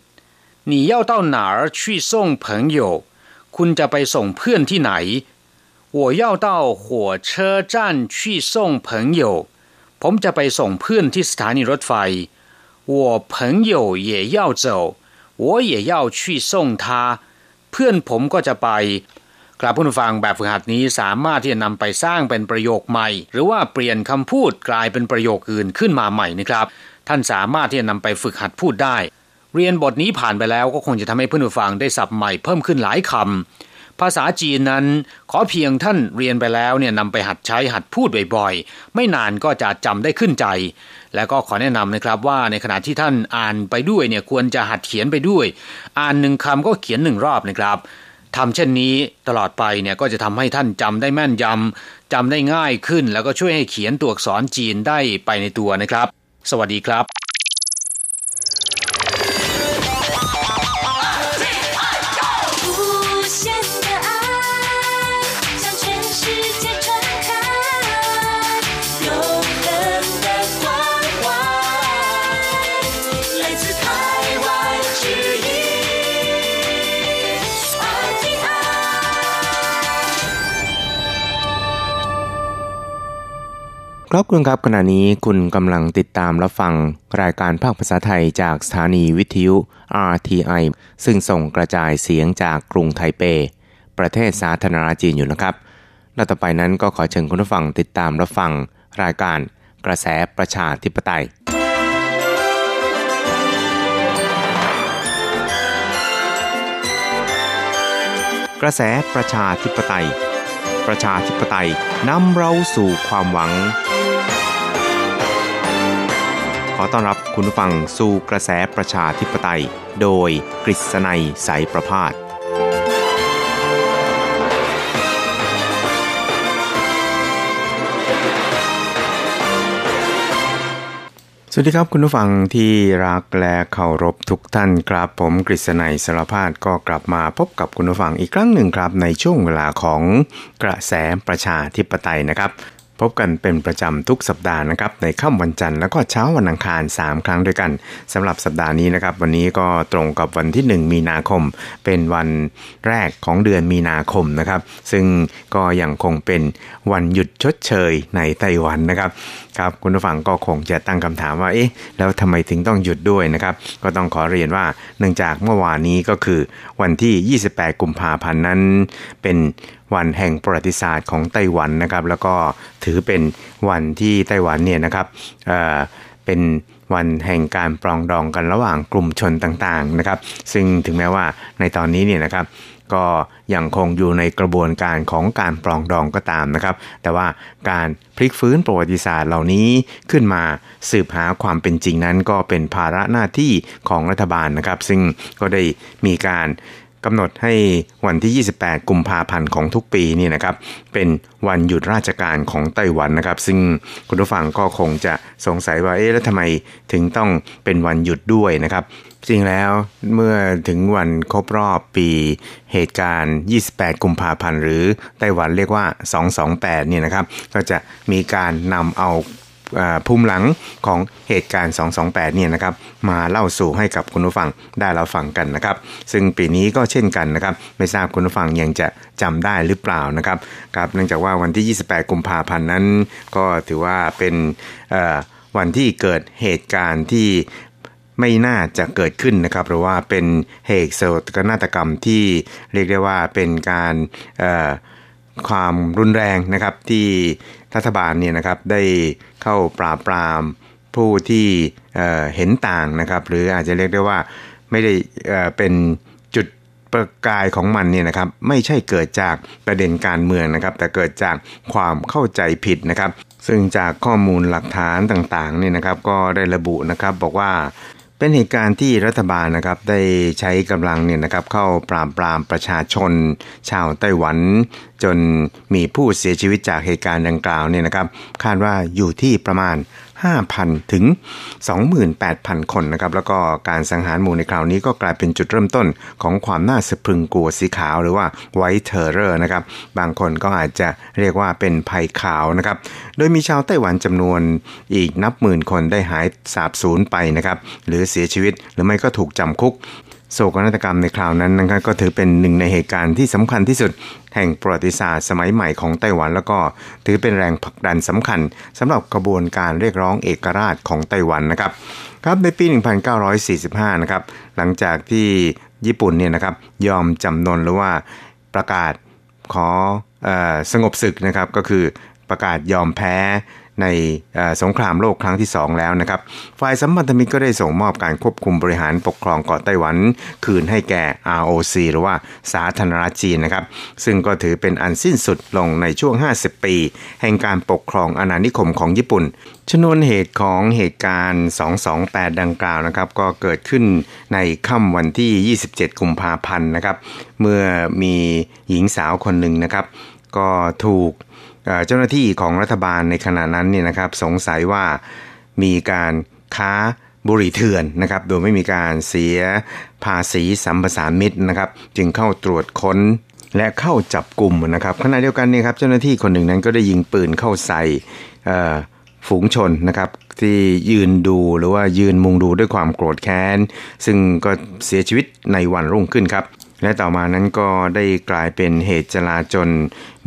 你要到哪儿去送朋友？คุณจะไปส่งเพื่อนที่ไหน我要到火车站去送朋友。ผมจะไปส่งเพื่อนที่สถานีรถไฟ 我朋友也要走我也要去送他เพื่อนผมก็จะไปกลับผู้ฟังแบบฝึกหัดนี้สามารถที่จะนำไปสร้างเป็นประโยคใหม่ หรือว่าเปลี่ยนคำพูดกลายเป็นประโยคอื่นขึ้นมาใหม่นะครับ ท่านสามารถที่จะนำไปฝึกหัดพูดได้ เรียนบทนี้ผ่านไปแล้วก็คงจะทำให้ผู้ฟังได้ศัพท์ใหม่เพิ่มขึ้นหลายคำ ภาษาจีนนั้นขอเพียงท่านเรียนไปแล้วเนี่ยนำไปหัดใช้หัดพูดบ่อยๆ ไม่นานก็จะจำได้ขึ้นใจ แล้วก็ขอแนะนำนะครับว่าในขณะที่ท่านอ่านไปด้วยเนี่ยควรจะหัดเขียนไปด้วย อ่านหนึ่งคำก็เขียนหนึ่งรอบนะครับทำเช่นนี้ตลอดไปเนี่ยก็จะทำให้ท่านจำได้แม่นยำจำได้ง่ายขึ้น แล้วก็ช่วยให้เขียนตัวอักษรจีนได้ไปในตัวนะครับ สวัสดีครับ ครับคุณครับขณะนี้คุณกำลังติดตามรับฟังรายการภาคภาษาไทยจากสถานีวิทยุ RTI ซึ่งส่งกระจายเสียงจากกรุงไทเป ประเทศสาธารณรัฐจีนอยู่นะครับและต่อไปนั้นก็ขอเชิญคุณผู้ฟังติดตามรับฟังรายการกระแสประชาธิปไตย กระแสประชาธิปไตยประชาธิปไตยนำเราสู่ความหวัง ขอต้อนรับคุณผังสู่กระแสประชาธิปไตย โดยกฤษณัยสายประพาส สวัสดีครับคุณผู้ฟังที่รักและเคารพทุกท่านครับผมกฤษณัยสารพาดก็กลับมาพบกับคุณผู้ฟังอีกครั้งหนึ่งครับในช่วงเวลาของกระแสประชาธิปไตยนะครับ พบกันเป็นประจำทุกสัปดาห์นะครับในค่ำวันจันทร์แล้วก็เช้าวันอังคาร 3 ครั้งด้วยกันสำหรับสัปดาห์นี้นะครับ วันนี้ก็ตรงกับวันที่ 1 มีนาคม เป็นวันแรกของเดือนมีนาคมนะครับ ซึ่งก็ยังคงเป็นวันหยุดชดเชยในไต้หวันนะครับครับคุณผู้ฟังก็คงจะตั้งคำถามว่าเอ๊ะแล้วทำไมถึงต้องหยุดด้วยนะครับ ก็ต้องขอเรียนว่าเนื่องจากเมื่อวานนี้ก็คือวันที่ 28 กุมภาพันธ์นั้นเป็น วันแห่งประวัติศาสตร์ของไต้หวันนะครับ แล้วก็ถือเป็นวันที่ไต้หวันเนี่ยนะครับเเป็นวันแห่งการปรองดองกันระหว่างกลุ่มชนต่างๆนะครับ ซึ่งถึงแม้ว่าในตอนนี้เนี่ยนะครับก็ยังคงอยู่ในกระบวนการของการปรองดองก็ตามนะครับ แต่ว่าการพลิกฟื้นประวัติศาสตร์เหล่านี้ขึ้นมาสืบหาความเป็นจริงนั้น ก็เป็นภาระหน้าที่ของรัฐบาลนะครับ ซึ่งก็ได้มีการ กำหนดให้วันที่ 28 กุมภาพันธ์ของทุกปีนี่นะครับเป็นวันหยุดราชการของไต้หวันนะครับ ซึ่งคุณผู้ฟังก็คงจะสงสัยว่าเอ๊ะแล้วทำไมถึงต้องเป็นวันหยุดด้วยนะครับจริงแล้วเมื่อถึงวันครบรอบปีเหตุการณ์ 28 กุมภาพันธ์หรือไต้หวันเรียกว่า 228 เนี่ยนะครับ ก็จะมีการนำเอา ภูมิหลังของเหตุการณ์ 228 เนี่ยนะครับมาเล่าสู่ให้กับคุณผู้ฟังได้เราฟังกันนะครับ ซึ่งปีนี้ก็เช่นกันนะครับ ไม่ทราบคุณผู้ฟังยังจะจำได้หรือเปล่านะครับครับเนื่องจากว่าวันที่ 28 กุมภาพันธ์นั้น ก็ถือว่าเป็นวันที่เกิดเหตุการณ์ที่ไม่น่าจะเกิดขึ้นนะครับหรือว่าเป็นเหตุโศกนาฏกรรมที่เรียกได้ว่าเป็นการความรุนแรงนะครับที่รัฐบาลเนี่ยนะครับได้ เข้าปราบปรามผู้ที่เห็นต่างนะครับ หรืออาจจะเรียกได้ว่าไม่ได้เป็นจุดประกายของมันเนี่ยนะครับ ไม่ใช่เกิดจากประเด็นการเมืองนะครับ แต่เกิดจากความเข้าใจผิดนะครับ ซึ่งจากข้อมูลหลักฐานต่างๆเนี่ยนะครับ ก็ได้ระบุนะครับบอกว่า เป็นเหตุการณ์ที่รัฐบาลนะครับได้ใช้กำลังเนี่ยนะครับเข้าปราบปรามประชาชน ชาวไต้หวัน จนมีผู้เสียชีวิตจากเหตุการณ์ดังกล่าวเนี่ยนะครับ คาดว่าอยู่ที่ประมาณ 5,000 ถึง 28,000 คนนะครับแล้วก็การสังหารหมู่ในคราวนี้ก็กลายเป็นจุดเริ่มต้นของความน่าสะพรึงกลัวสีขาวหรือว่า White Terror นะครับบางคนก็อาจจะเรียกว่าเป็นภัยขาวนะครับโดยมีชาวไต้หวันจำนวนอีกนับหมื่นคนได้หายสาบสูญไปนะครับหรือเสียชีวิตหรือไม่ก็ถูกจำคุก โศกนาฏกรรมในคราวนั้นนะครับก็ถือเป็นหนึ่งในเหตุการณ์ที่สำคัญที่สุดแห่งประวัติศาสตร์สมัยใหม่ของไต้หวัน แล้วก็ถือเป็นแรงผลักดันสำคัญสำหรับกระบวนการเรียกร้องเอกราชของไต้หวันนะครับครับในปี 1945 นะครับหลังจากที่ญี่ปุ่นเนี่ยนะครับยอมจำนนหรือว่าประกาศขออสงบศึกนะครับก็คือประกาศยอมแพ้ ในสงครามโลกครั้งที่สองแล้วนะครับ ฝ่ายสัมพันธมิตรก็ได้ส่งมอบการควบคุมบริหารปกครองเกาะไต้หวัน คืนให้แก่ ROC หรือว่าสาธารณรัฐจีนนะครับ ซึ่งก็ถือเป็นอันสิ้นสุดลงในช่วง 50 ปี แห่งการปกครองอาณานิคมของญี่ปุ่นชนวนเหตุของเหตุการณ์ 228 ดังกล่าวนะครับ ก็เกิดขึ้นในค่ำวันที่ 27 กุมภาพันธ์นะครับ เมื่อมีหญิงสาวคนหนึ่งนะครับ ก็ถูก เจ้าหน้าที่ของรัฐบาลในขณะนั้นเนี่ยนะครับสงสัยว่ามีการค้าบุหรี่เถื่อนนะครับ โดยไม่มีการเสียภาษีสัมปทานมิตรนะครับ จึงเข้าตรวจค้นและเข้าจับกลุ่มนะครับขณะเดียวกันนี่ครับเจ้าหน้าที่คนหนึ่งนั้นก็ได้ยิงปืนเข้าใส่ฝูงชนนะครับที่ยืนดูหรือว่ายืนมุงดูด้วยความโกรธแค้น ซึ่งก็เสียชีวิตในวันรุ่งขึ้นครับ และต่อมานั้นก็ได้กลายเป็นเหตุจลาจล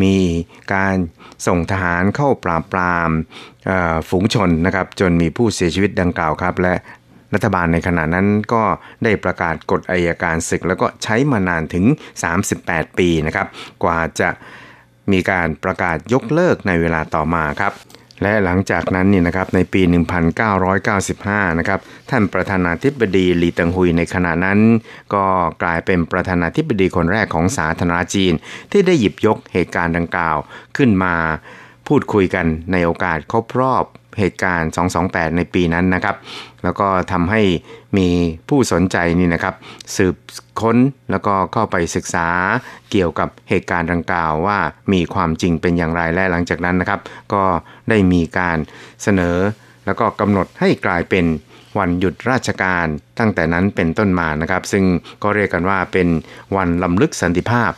มีการส่งทหารเข้าปราบปรามฝูงชนนะครับจนมีผู้เสียชีวิตดังกล่าวครับ และรัฐบาลในขณะนั้นก็ได้ประกาศกฎอายการศึก แล้วก็ใช้มานานถึง 38 ปีนะครับ กว่าจะมีการประกาศยกเลิกในเวลาต่อมาครับ และหลังจากนั้นนี่นะครับในปี 1995 นะครับท่านประธานาธิบดีหลีเติงฮุยในขณะนั้น ก็กลายเป็นประธานาธิบดีคนแรกของสาธารณจีน ที่ได้หยิบยกเหตุการณ์ดังกล่าวขึ้นมาพูดคุยกันในโอกาสครบรอบเหตุการณ์ 228 ในปีนั้นนะครับ แล้วก็ทำให้มีผู้สนใจนี่นะครับ สืบค้นแล้วก็เข้าไปศึกษาเกี่ยวกับเหตุการณ์ดังกล่าวว่ามีความจริงเป็นอย่างไรและหลังจากนั้นนะครับ ก็ ได้มีการเสนอ แล้วก็กำหนดให้กลายเป็นวันหยุดราชการตั้งแต่นั้นเป็นต้นมานะครับ ซึ่งก็เรียกกันว่าเป็นวันลำลึกสันติภาพ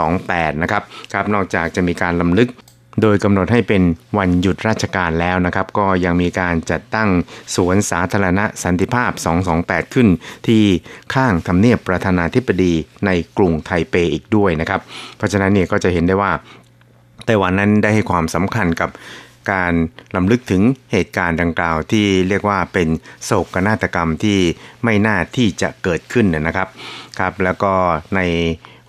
228 นะครับครับนอกจากจะมีการลำลึกโดยกำหนดให้เป็นวันหยุดราชการแล้วนะครับ ก็ยังมีการจัดตั้งสวนสาธารณะสันติภาพ 228 ขึ้น ที่ข้างทำเนียบประธานาธิบดีในกรุงไทเปอีกด้วยนะครับ เพราะฉะนั้นเนี่ยก็จะเห็นได้ว่าไต้หวันนั้นได้ให้ความสำคัญกับ การลำลึกถึงเหตุการณ์ดังกล่าวที่เรียกว่าเป็นโศกนาฏกรรมที่ไม่น่าที่จะเกิดขึ้นนะครับครับ แล้วก็ใน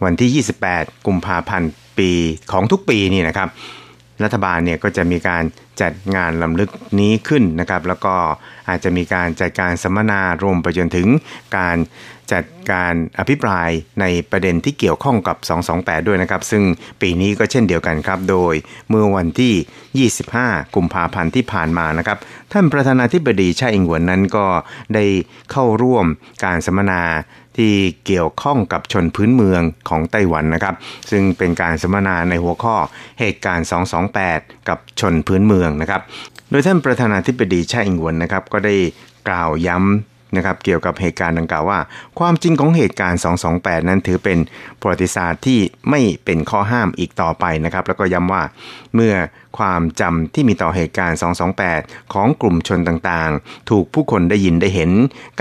วันที่ 28 กุมภาพันธ์ปีของทุกปีนี่นะครับ รัฐบาลเนี่ยก็จะมีการจัดงานลำลึกนี้ขึ้นนะครับ แล้วก็อาจจะมีการจัดการสัมมนารวมไปจนถึงการ จัดการอภิปรายในประเด็นที่เกี่ยวข้องกับ 228 ด้วยนะครับ ซึ่งปีนี้ก็เช่นเดียวกันครับ โดยเมื่อวันที่ 25 กุมภาพันธ์ที่ผ่านมานะครับ ท่านประธานาธิบดีชาอิงหวนนั้นก็ได้เข้าร่วมการสัมมนาที่เกี่ยวข้องกับชนพื้นเมืองของไต้หวันนะครับ ซึ่งเป็นการสัมมนาในหัวข้อเหตุการณ์ 228 กับชนพื้นเมืองนะครับ โดยท่านประธานาธิบดีชาอิงหวนนะครับก็ได้กล่าวย้ำ นะครับเกี่ยวกับเหตุการณ์ดังกล่าวว่า ความจริงของเหตุการณ์ 228 นั้นถือเป็นประวัติศาสตร์ที่ไม่เป็นข้อห้ามอีกต่อไปนะครับ แล้วก็ย้ำว่าเมื่อ ความจำที่มีต่อเหตุการณ์ 228 ของกลุ่มชนต่างๆ ถูกผู้คนได้ยินได้เห็น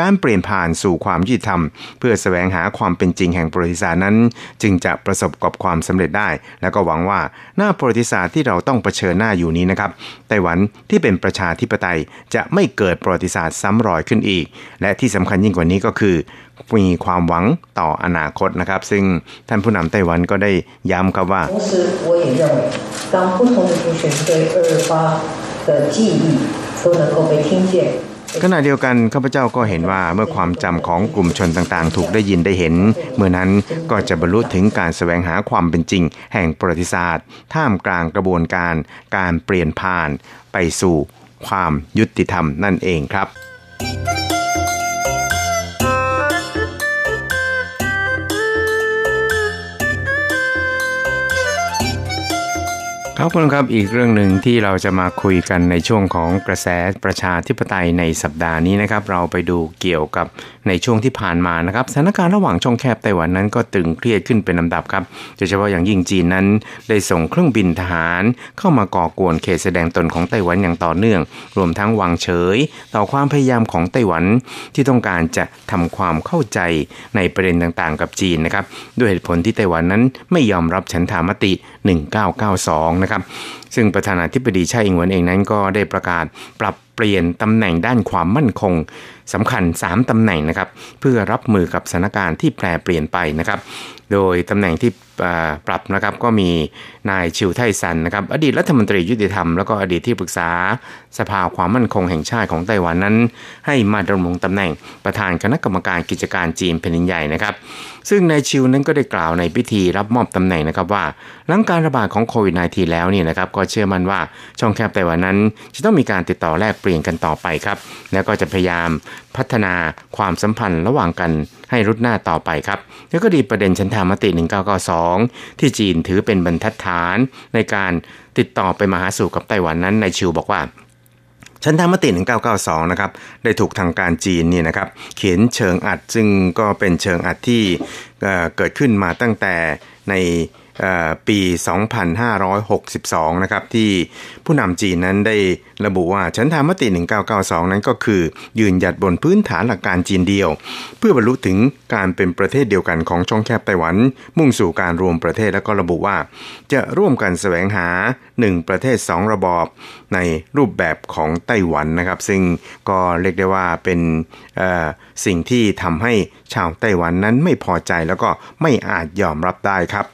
การเปลี่ยนผ่านสู่ความยุติธรรม เพื่อแสวงหาความเป็นจริงแห่งประวัติศาสตร์นั้น จึงจะประสบกับความสำเร็จได้ แล้วก็หวังว่าหน้าประวัติศาสตร์ที่เราต้องเผชิญหน้าอยู่นี้นะครับไต้หวันที่เป็นประชาธิปไตยจะไม่เกิดประวัติศาสตร์ซ้ำรอยขึ้นอีก และที่สำคัญยิ่งกว่านี้ก็คือ มีความหวังต่ออนาคตนะครับ ซึ่งท่านผู้นำไต้หวันก็ได้ย้ำครับว่าขณะเดียวกันข้าพเจ้าก็เห็นว่าเมื่อความจำของกลุ่มชนต่างๆ ถูกได้ยินได้เห็น เมื่อนั้นก็จะบรรลุถึงการสแสวงหาความเป็นจริง แห่งประวัติศาสตร์ ท่ามกลางกระบวนการการเปลี่ยนผ่านไปสู่ความยุติธรรมนั่นเองครับ ครับคุณครับอีกเรื่องหนึ่งที่เราจะมาคุยกันในช่วงของกระแสประชาธิปไตยในสัปดาห์นี้นะครับ เราไปดูเกี่ยวกับในช่วงที่ผ่านมานะครับสถานการณ์ระหว่างช่องแคบไต้หวันนั้นก็ตึงเครียดขึ้นเป็นลำดับครับโดยเฉพาะอย่างยิ่งจีนนั้น ได้ส่งเครื่องบินทหาร เข้ามาก่อกวนเขตแสดงตนของไต้หวันอย่างต่อเนื่อง รวมทั้งวางเฉย ต่อความพยายามของไต้หวันที่ต้องการจะทำความเข้าใจในประเด็นต่างๆ กับจีนนะครับด้วยเหตุผลที่ไต้หวันนั้นไม่ยอมรับฉันทามติ 1992นะครับ ซึ่งประธานาธิบดีชาอิงหวนเองนั้นก็ได้ประกาศปรับเปลี่ยนตำแหน่งด้านความมั่นคงสำคัญ 3ตำแหน่งนะครับ เพื่อรับมือกับสถานการณ์ที่แปรเปลี่ยนไปนะครับ โดยตำแหน่งที่ปรับนะครับก็มีนายชิวไทซันนะครับอดีตรัฐมนตรียุติธรรมแล้วก็อดีตที่ปรึกษาสภาความมั่นคงแห่งชาติของไต้หวันนั้น ให้มาดำรงตำแหน่งประธานคณะกรรมการกิจการจีนแผ่นดินใหญ่นะครับซึ่งนายชิวนั้นก็ได้กล่าวในพิธีรับมอบตำแหน่งนะครับว่าหลังการระบาดของโควิด -19 แล้วนี่นะครับก็เชื่อมั่นว่าช่องแคบไต้หวันนั้น จะต้องมีการติดต่อแลกเปลี่ยนกันต่อไปครับแล้วก็จะพยายามพัฒนาความสัมพันธ์ระหว่างกันให้รุดหน้าต่อไปครับ แล้วก็ดีประเด็นชันธามติ 1992 ที่จีนถือเป็นบรรทัดฐานในการติดต่อไปมาหาสู่กับไต้หวันนั้นนายชิวบอกว่าชันธามติ 1992 นะครับ ได้ถูกทางการจีนเนี่ยนะครับ เขียนเชิงอัดซึ่งก็เป็นเชิงอัดที่เกิดขึ้นมาตั้งแต่ใน ปี 2562 นะครับ ที่ผู้นำจีนนั้นได้ระบุว่าฉันทามติ 1992 นั้นก็คือ ยืนหยัดบนพื้นฐานหลักการจีนเดียว เพื่อบรรลุถึงการเป็นประเทศเดียวกันของช่องแคบไต้หวัน มุ่งสู่การรวมประเทศแล้วก็ระบุว่า จะร่วมกันแสวงหา 1 ประเทศ 2 ระบอบ ในรูปแบบของไต้หวันนะครับ ซึ่งก็เรียกได้ว่าเป็นสิ่งที่ทำให้ชาวไต้หวันนั้นไม่พอใจแล้วก็ไม่อาจยอมรับได้ครับ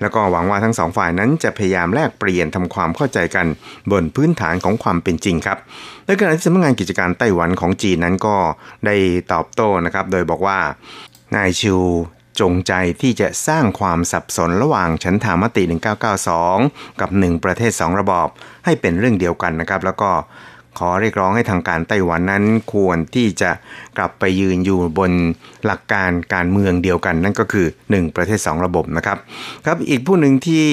แล้วก็หวังว่าทั้งสองฝ่ายนั้นจะพยายามแลกเปลี่ยนทำความเข้าใจกันบนพื้นฐานของความเป็นจริงครับในขณะที่สำนักงานกิจการไต้หวันของจีนนั้นก็ได้ตอบโต้นะครับ โดยบอกว่านายชิวจงใจที่จะสร้างความสับสนระหว่างฉันทามติ 1992 กับ 1 ประเทศ 2 ระบอบให้เป็นเรื่องเดียวกันนะครับ แล้วก็ ขอเรียกร้องให้ทางการไต้หวันนั้นควรที่จะกลับไปยืนอยู่บนหลักการการเมืองเดียวกัน นั่นก็คือ 1 ประเทศ 2 ระบบนะครับครับอีกผู้หนึ่งที่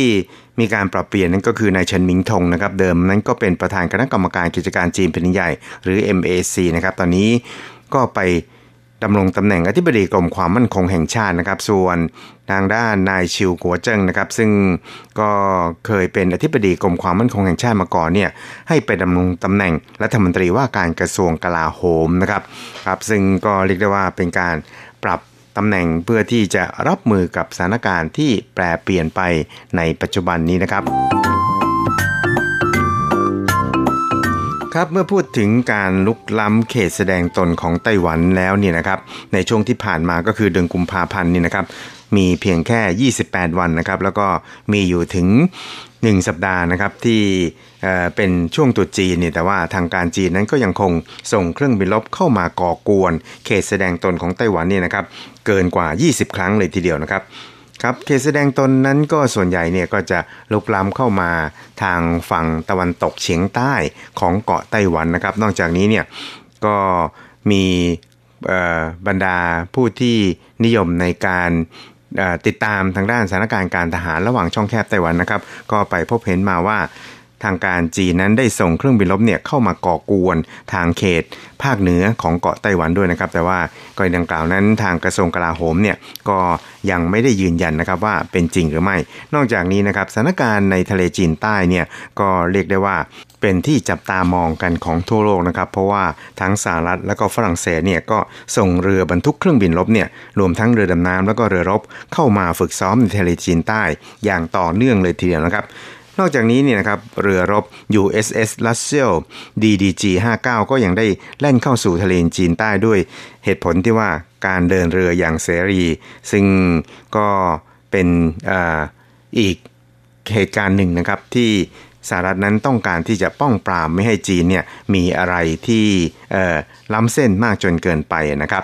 มีการปรับเปลี่ยนนั่นก็คือนายเฉินหมิงทงนะครับเดิมนั้นก็เป็นประธานคณะกรรมการกิจการจีนแผ่นใหญ่ หรือ MAC นะครับตอนนี้ก็ไป ดำรงตำแหน่งอธิบดีกรมความมั่นคงแห่งชาตินะครับ ส่วนทางด้านนายชิวกัวเจิ้งนะครับ ซึ่งก็เคยเป็นอธิบดีกรมความมั่นคงแห่งชาติมาก่อนเนี่ยให้ไปดำรงตำแหน่งรัฐมนตรีว่าการกระทรวงกลาโหมนะครับครับซึ่งก็เรียกได้ว่าเป็นการปรับตำแหน่งเพื่อที่จะรับมือกับสถานการณ์ที่แปรเปลี่ยนไปในปัจจุบันนี้นะครับ ครับเมื่อพูดถึงการลุกล้ำเขตแสดงตนของไต้หวันแล้วเนี่ยนะครับในช่วงที่ผ่านมาก็คือเดือนกุมภาพันธ์นี่นะครับมีเพียงแค่ 28 วันนะครับแล้วก็มีอยู่ถึง 1 สัปดาห์นะครับที่เป็นช่วงตุดจีนนี่แต่ว่าทางการจีนนั้นก็ยังคงส่งเครื่องบินลบเข้ามาก่อกวน เขตแสดงตนของไต้หวันนี่นะครับเกินกว่า 20 ครั้งเลยทีเดียวนะครับ ครับเขตแสดงตนนั้นก็ส่วนใหญ่เนี่ยก็จะลุกล้ำเข้ามาทางฝั่งตะวันตกเฉียงใต้ของเกาะไต้หวันนะครับ นอกจากนี้เนี่ยก็มีบรรดาผู้ที่นิยมในการติดตามทางด้านสถานการณ์การทหารระหว่างช่องแคบไต้หวันนะครับ ก็ไปพบเห็นมาว่า ทางการจีนนั้นได้ส่งเครื่องบินลบเนี่ยเข้ามาก่อกวนทางเขต ภาคเหนือของเกาะไต้หวันด้วยนะครับ แต่ว่ากรณีดังกล่าวนั้นทางกระทรวงกลาโหมเนี่ยก็ยังไม่ได้ยืนยันนะครับว่าเป็นจริงหรือไม่ นอกจากนี้นะครับสถานการณ์ในทะเลจีนใต้เนี่ยก็เรียกได้ว่าเป็นที่จับตามองกันของทั่วโลกนะครับ เพราะว่าทั้งสหรัฐและก็ฝรั่งเศสเนี่ยก็ส่งเรือบรรทุกเครื่องบินรบเนี่ยรวมทั้งเรือดำน้ำแล้วก็เรือรบเข้ามาฝึกซ้อมในทะเลจีนใต้ อย่างต่อเนื่องเลยทีเดียวนะครับ นอกจากนี้เนี่ยนะครับเรือรบ USS Russell DDG 59ก็ยังได้แล่นเข้าสู่ทะเลจีนใต้ด้วยเหตุผลที่ว่าการเดินเรืออย่างเสรี ซึ่งก็เป็นออีกเหตุการณ์หนึ่งนะครับที่สหรัฐนั้นต้องการที่จะป้องปรามไม่ให้จีนเนี่ยมีอะไรที่ล้ำเส้นมากจนเกินไปนะครับ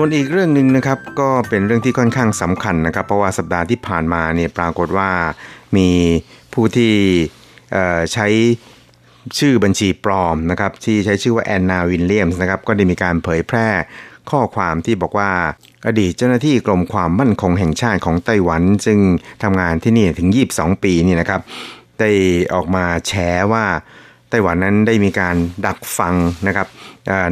ส่วนอีกเรื่องหนึ่งนะครับก็เป็นเรื่องที่ค่อนข้างสำคัญนะครับ เพราะว่าสัปดาห์ที่ผ่านมาเนี่ยปรากฏว่ามีผู้ที่ใช้ชื่อบัญชีปลอมนะครับที่ใช้ชื่อว่าแอนนาวินเลียมส์นะครับก็ได้มีการเผยแพร่ข้อความที่บอกว่าอดีตเจ้าหน้าที่กรมความมั่นคงแห่งชาติของไต้หวันซึ่งทำงานที่นี่ถึง 22 ปีนี่นะครับได้ออกมาแฉว่าไต้หวันนั้นได้มีการดักฟังนะครับ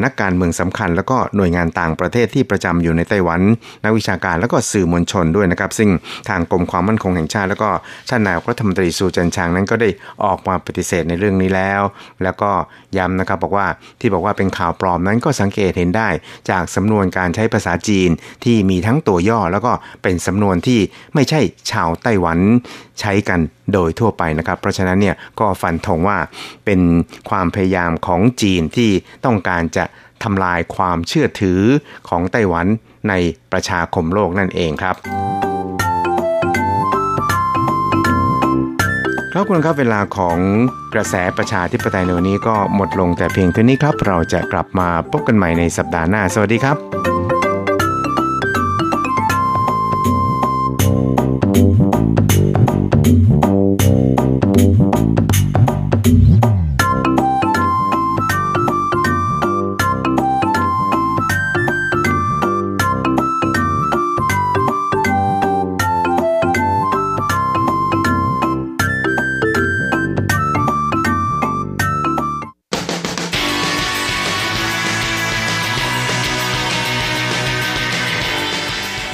นักการเมืองสำคัญ แล้วก็หน่วยงานต่างประเทศที่ประจำอยู่ในไต้หวัน นักวิชาการแล้วก็สื่อมวลชนด้วยนะครับ ซึ่งทางกรมความมั่นคงแห่งชาติ แล้วก็ท่านนายกรัฐมนตรีสูจันชางนั้นก็ได้ออกมาปฏิเสธในเรื่องนี้แล้ว แล้วก็ย้ำนะครับบอกว่าที่บอกว่าเป็นข่าวปลอมนั้นก็สังเกตเห็นได้ จากสำนวนการใช้ภาษาจีนที่มีทั้งตัวย่อแล้วก็เป็นสำนวนที่ไม่ใช่ชาวไต้หวัน ใช้กันโดยทั่วไปนะครับ เพราะฉะนั้นเนี่ยก็ฟันธงว่าเป็นความพยายามของจีนที่ต้องการจะทำลายความเชื่อถือของไต้หวันในประชาคมโลกนั่นเองครับครับคุณครับเวลาของกระแสประชาธิปไตยในวันนี้ก็หมดลงแต่เพียงเท่านี้ครับ เราจะกลับมาพบกันใหม่ในสัปดาห์หน้า สวัสดีครับ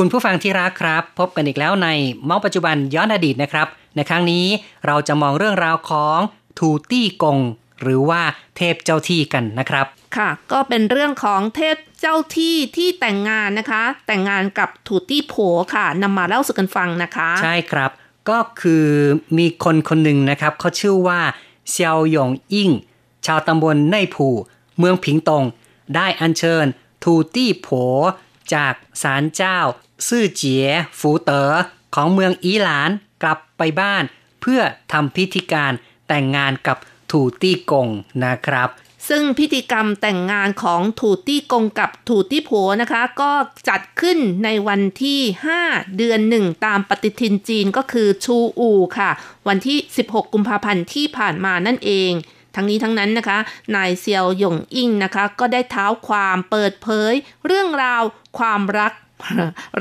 คุณผู้ฟังที่รักครับ พบกันอีกแล้วในมองปัจจุบันย้อนอดีตนะครับ ในครั้งนี้เราจะมองเรื่องราวของทูตี้กง หรือว่าเทพเจ้าที่กันนะครับ ค่ะ ก็เป็นเรื่องของเทพเจ้าที่ที่แต่งงานนะคะ แต่งงานกับทูตี้โผค่ะนำมาเล่าสู่กันฟังนะคะ ใช่ครับ ก็คือมีคนคนหนึ่งนะครับเขาชื่อว่าเซียวหยงอิ่งชาวตำบลในผู่เมืองผิงตง ได้อัญเชิญทูตี้โผ จากศาลเจ้า ซื่อเจี๋ยฝูเต๋อของเมืองอีหลานกลับไปบ้าน เพื่อทำพิธีการแต่งงานกับถูตี้กงนะครับ ซึ่งพิธีกรรมแต่งงานของถูตี้กงกับถูตี้โผนะคะ ก็จัดขึ้นในวันที่ 5 เดือนหนึ่งตามปฏิทินจีนก็คือชูอูค่ะ วันที่ 16 กุมภาพันธ์ที่ผ่านมานั่นเอง ทั้งนี้ทั้งนั้นนะคะ นายเซียวหยงอิงนะคะ ก็ได้เท้าความเปิดเผย เรื่องราวความรัก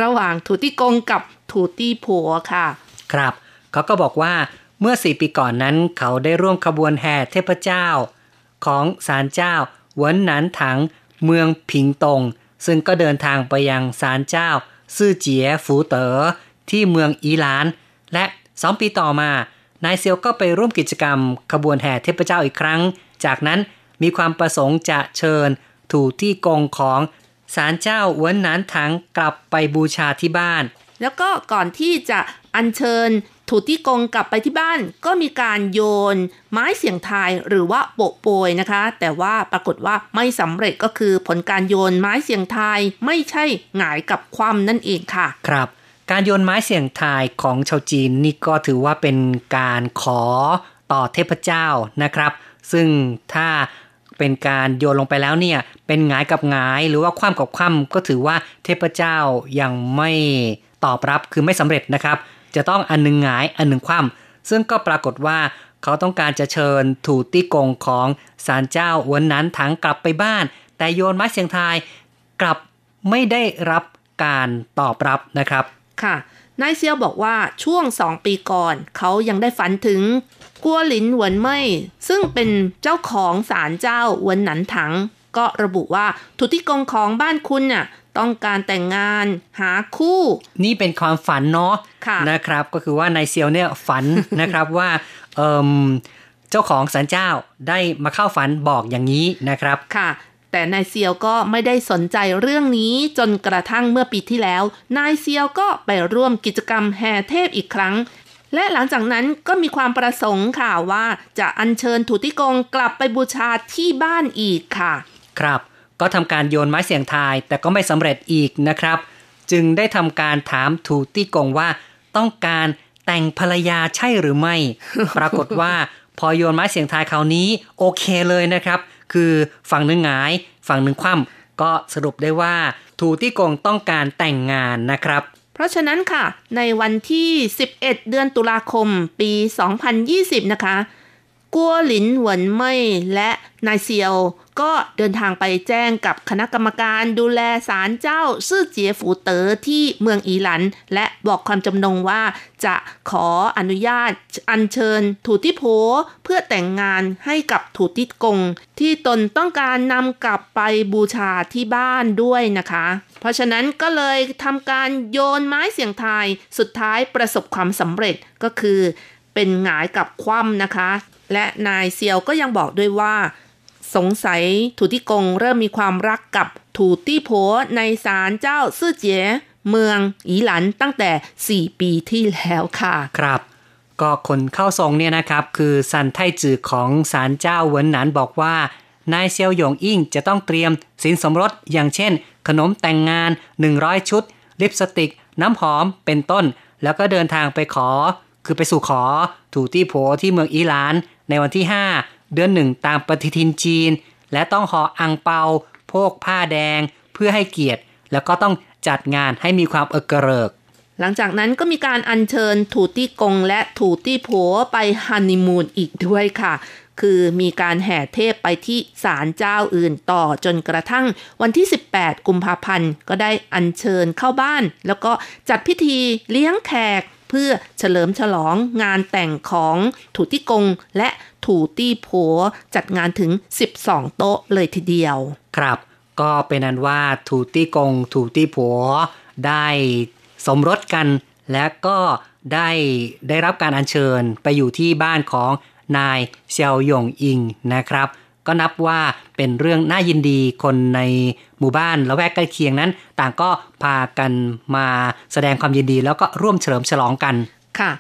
ระหว่างทูตี้กงกับทูตี้ผัวค่ะ ครับ เขาก็บอกว่าเมื่อสี่ปีก่อนนั้นเขาได้ร่วมขบวนแห่เทพเจ้า ของศาลเจ้าหวนหนานถังเมืองผิงตง ซึ่งก็เดินทางไปยังศาลเจ้า ซื่อเจี๋ยฝูเต๋อที่เมืองอีหลาน และสองปีต่อมา นายเซียวก็ไปร่วมกิจกรรม ขบวนแห่เทพเจ้าอีกครั้ง จากนั้นมีความประสงค์จะเชิญ ถูที่กงของศาลเจ้าเวินหนานถังกลับไปบูชาที่บ้าน แล้วก็ก่อนที่จะอัญเชิญถูที่กงกลับไปที่บ้าน ก็มีการโยน ไม้เสียงทายหรือว่าโปะโปยนะคะ แต่ว่าปรากฏว่าไม่สำเร็จก็คือผลการโยนไม้เสียงทายไม่ใช่หงายกับความนั่นเองค่ะ ครับ การโยนไม้เสี่ยงทายของชาวจีนนี่ก็ถือว่าเป็นการขอต่อเทพเจ้านะครับ ซึ่งถ้าเป็นการโยนลงไปแล้วเนี่ย เป็นหงายกับหงายหรือว่าคว่ำกับคว่ำก็ถือว่าเทพเจ้ายังไม่ตอบรับคือไม่สำเร็จนะครับ จะต้องอันหนึ่งหงายอันหนึ่งคว่ำซึ่งก็ปรากฏว่าเขาต้องการจะเชิญถูตี้กงของศาลเจ้าวันนั้นถังกลับไปบ้าน แต่โยนไม้เสียงทายกลับไม่ได้รับการตอบรับนะครับ ค่ะ นายเซียวบอกว่าช่วงสองปีก่อน เขายังได้ฝันถึง กัวหลินหวนเม่ยซึ่งเป็นเจ้าของศาลเจ้าหวนหนันถัง ก็ระบุว่าทุติกงของบ้านคุณน่ะต้องการแต่งงานหาคู่ นี่เป็นความฝันเนาะะนะครับ ก็คือว่านายเซียวเนี่ยฝันนะครับว่าเเจ้าของศาลเจ้าได้มาเข้าฝันบอกอย่างนี้นะครับค่ะ แต่นายเซียวก็ไม่ได้สนใจเรื่องนี้จนกระทั่งเมื่อปีที่แล้ว นายเซียวก็ไปร่วมกิจกรรมแห่เทพอีกครั้ง และหลังจากนั้นก็มีความประสงค์ค่ะว่าจะอัญเชิญถูติกงกลับไปบูชาที่บ้านอีกค่ะ ครับ ก็ทำการโยนไม้เสียงทาย แต่ก็ไม่สำเร็จอีกนะครับ จึงได้ทำการถามถูตี้กงว่าต้องการแต่งภรรยาใช่หรือไม่ ปรากฏว่าพอโยนไม้เสียงทายคราวนี้โอเคเลยนะครับ คือฝั่งหนึ่งหงาย ฝั่งหนึ่งคว่ำก็สรุปได้ว่าถูตี้กงต้องการแต่งงานนะครับ เพราะฉะนั้นค่ะ ในวันที่ 11 เดือนตุลาคมปี 2020 นะคะ กัวหลินเหวินเม่ยและนายเซียว ก็เดินทางไปแจ้งกับคณะกรรมการดูแลศาลเจ้าซื่อเจียฝูเต๋อที่เมืองอีหลัน และบอกความจำนงว่าจะขออนุญาตอัญเชิญถูติโพเพื่อแต่งงานให้กับถูติกง ที่ตนต้องการนำกลับไปบูชาที่บ้านด้วยนะคะ เพราะฉะนั้นก็เลยทำการโยนไม้เสียงทายสุดท้ายประสบความสำเร็จก็คือเป็นหงายกับคว่ำนะคะ และนายเซียวก็ยังบอกด้วยว่า สงสัยถูตี้กงเริ่มมีความรักกับถูตี้โผในศาลเจ้าซื่อเจ๋เมืองอีหลันตั้งแต่ 4 ปีที่แล้วค่ะ ครับ ก็คนเข้าทรงเนี่ยนะครับ คือซันไทจือของศาลเจ้าเวินหนานบอกว่านายเซียวหยงอิ่งจะต้องเตรียมสินสมรสอย่างเช่น ขนมแต่งงาน 100 ชุด ลิปสติก น้ำหอมเป็นต้น แล้วก็เดินทางไปขอ คือไปสู่ขอถูตี้โผที่เมืองอีหลาน ในวันที่ 5 เดือนหนึ่งตามปฏิทินจีน และต้องห่ออังเปา โพกผ้าแดง เพื่อให้เกียรติ แล้วก็ต้องจัดงานให้มีความเอกเริก หลังจากนั้นก็มีการอัญเชิญถูตี้กงและถูตี้โผไปฮันนีมูนอีกด้วยค่ะ คือมีการแห่เทพไปที่ศาลเจ้าอื่นต่อจนกระทั่งวันที่ 18 กุมภาพันธ์ ก็ได้อัญเชิญเข้าบ้าน แล้วก็จัดพิธีเลี้ยงแขก เพื่อเฉลิมฉลองงานแต่งของถูตี้กง และถูตี้โผจัดงานถึง 12 โต๊ะเลยทีเดียว ครับ ก็เป็นนั้นว่าถูตี้กง ถูตี้ผัวได้สมรสกัน และก็ได้ได้รับการอัญเชิญไปอยู่ที่บ้านของนายเซียวหยงอิงนะครับ ก็นับว่าเป็นเรื่องน่ายินดีคนใน มู่บ้านละแวกใกล้เคียงนั้น ต่างก็พากันมาแสดงความยินดี แล้วก็ร่วมเฉลิมฉลองกันค่ะ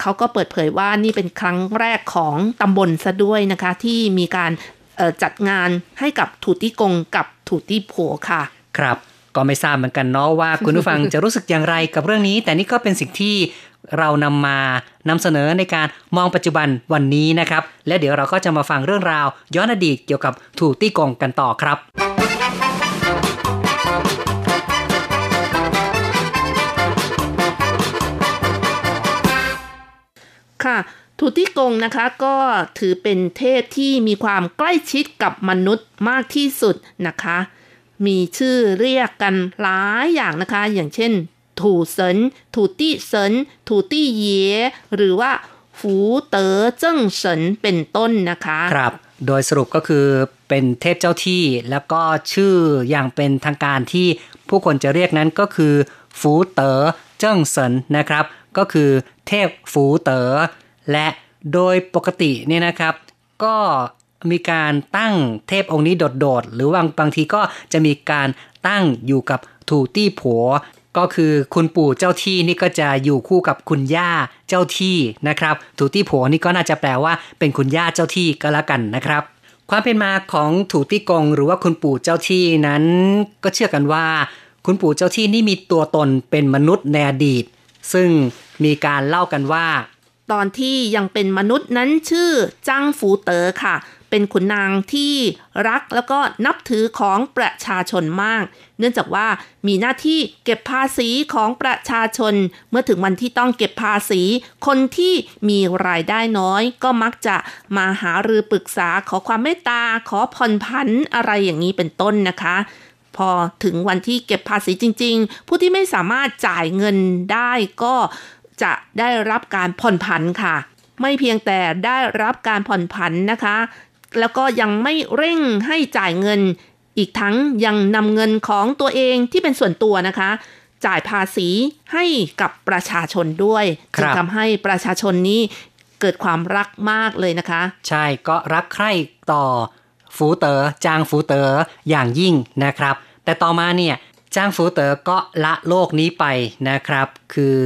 เขาก็เปิดเผยว่านี่เป็นครั้งแรกของตำบลซะด้วยนะคะ ที่มีการเอ่อจัดงานให้กับถูตี้กงกับถูตี้โผค่ะ ครับก็ไม่ทราบเหมือนกันเนาะว่าคุณผู้ฟังจะรู้สึกอย่างไรกับเรื่องนี้ แต่นี่ก็เป็นสิ่งที่เรานำมานำเสนอในการมองปัจจุบันวันนี้นะครับ และเดี๋ยวเราก็จะมาฟังเรื่องราว ย้อนอดีตเกี่ยวกับถูตี้กงกันต่อครับ ค่ะ ทูตี้กงนะคะก็ถือเป็นเทพที่มีความใกล้ชิดกับมนุษย์มากที่สุดนะคะ มีชื่อเรียกกันหลายอย่างนะคะ อย่างเช่น ถูเซินถูตี้เซินถูตี้เย หรือว่าฝูเต๋อเจิ้งเฉินเป็นต้นนะคะ ครับ โดยสรุปก็คือเป็นเทพเจ้าที่ แล้วก็ชื่ออย่างเป็นทางการที่ผู้คนจะเรียกนั้นก็คือฟูเต๋อเจิ้งเซินนะครับ ก็คือเทพฟูเต๋อและโดยปกติเนี่ยนะครับ ก็มีการตั้งเทพองค์นี้โดดๆ หรือว่าบางทีก็จะมีการตั้งอยู่กับถูตี้ผัวก็คือคุณปู่เจ้าที่นี่ก็จะอยู่คู่กับคุณย่าเจ้าที่นะครับถูตี้ผัวนี่ก็น่าจะแปลว่าเป็นคุณย่าเจ้าที่ก็แล้วกันนะครับ ความเป็นมาของถูตี้กง หรือว่าคุณปู่เจ้าที่นั้น ก็เชื่อกันว่า คุณปู่เจ้าที่นี่มีตัวตนเป็นมนุษย์ในอดีต ซึ่งมีการเล่ากันว่า ตอนที่ยังเป็นมนุษย์นั้นชื่อจ้างฟูเต๋อค่ะ เป็นขุนนางที่รักแล้วก็นับถือของประชาชนมาก เนื่องจากว่ามีหน้าที่เก็บภาษีของประชาชน เมื่อถึงวันที่ต้องเก็บภาษี คนที่มีรายได้น้อย ก็มักจะมาหารือปรึกษาขอความเมตตาขอผ่อนผันอะไรอย่างนี้เป็นต้นนะคะ พอถึงวันที่เก็บภาษีจริง ๆ ผู้ที่ไม่สามารถจ่ายเงินได้ก็จะได้รับการผ่อนผันค่ะ ไม่เพียงแต่ได้รับการผ่อนผันนะคะ แล้วก็ยังไม่เร่งให้จ่ายเงิน อีกทั้งยังนำเงินของตัวเองที่เป็นส่วนตัวนะคะ จ่ายภาษีให้กับประชาชนด้วยครับจึงทำให้ประชาชนนี้เกิดความรักมากเลยนะคะ ใช่ก็รักใคร่ต่อ ฟูเตอ๋อจางฟูเตอ๋ออย่างยิ่งนะครับ แต่ต่อมาเนี่ยจางฟูเตอ๋อก็ละโลกนี้ไปนะครับ คือ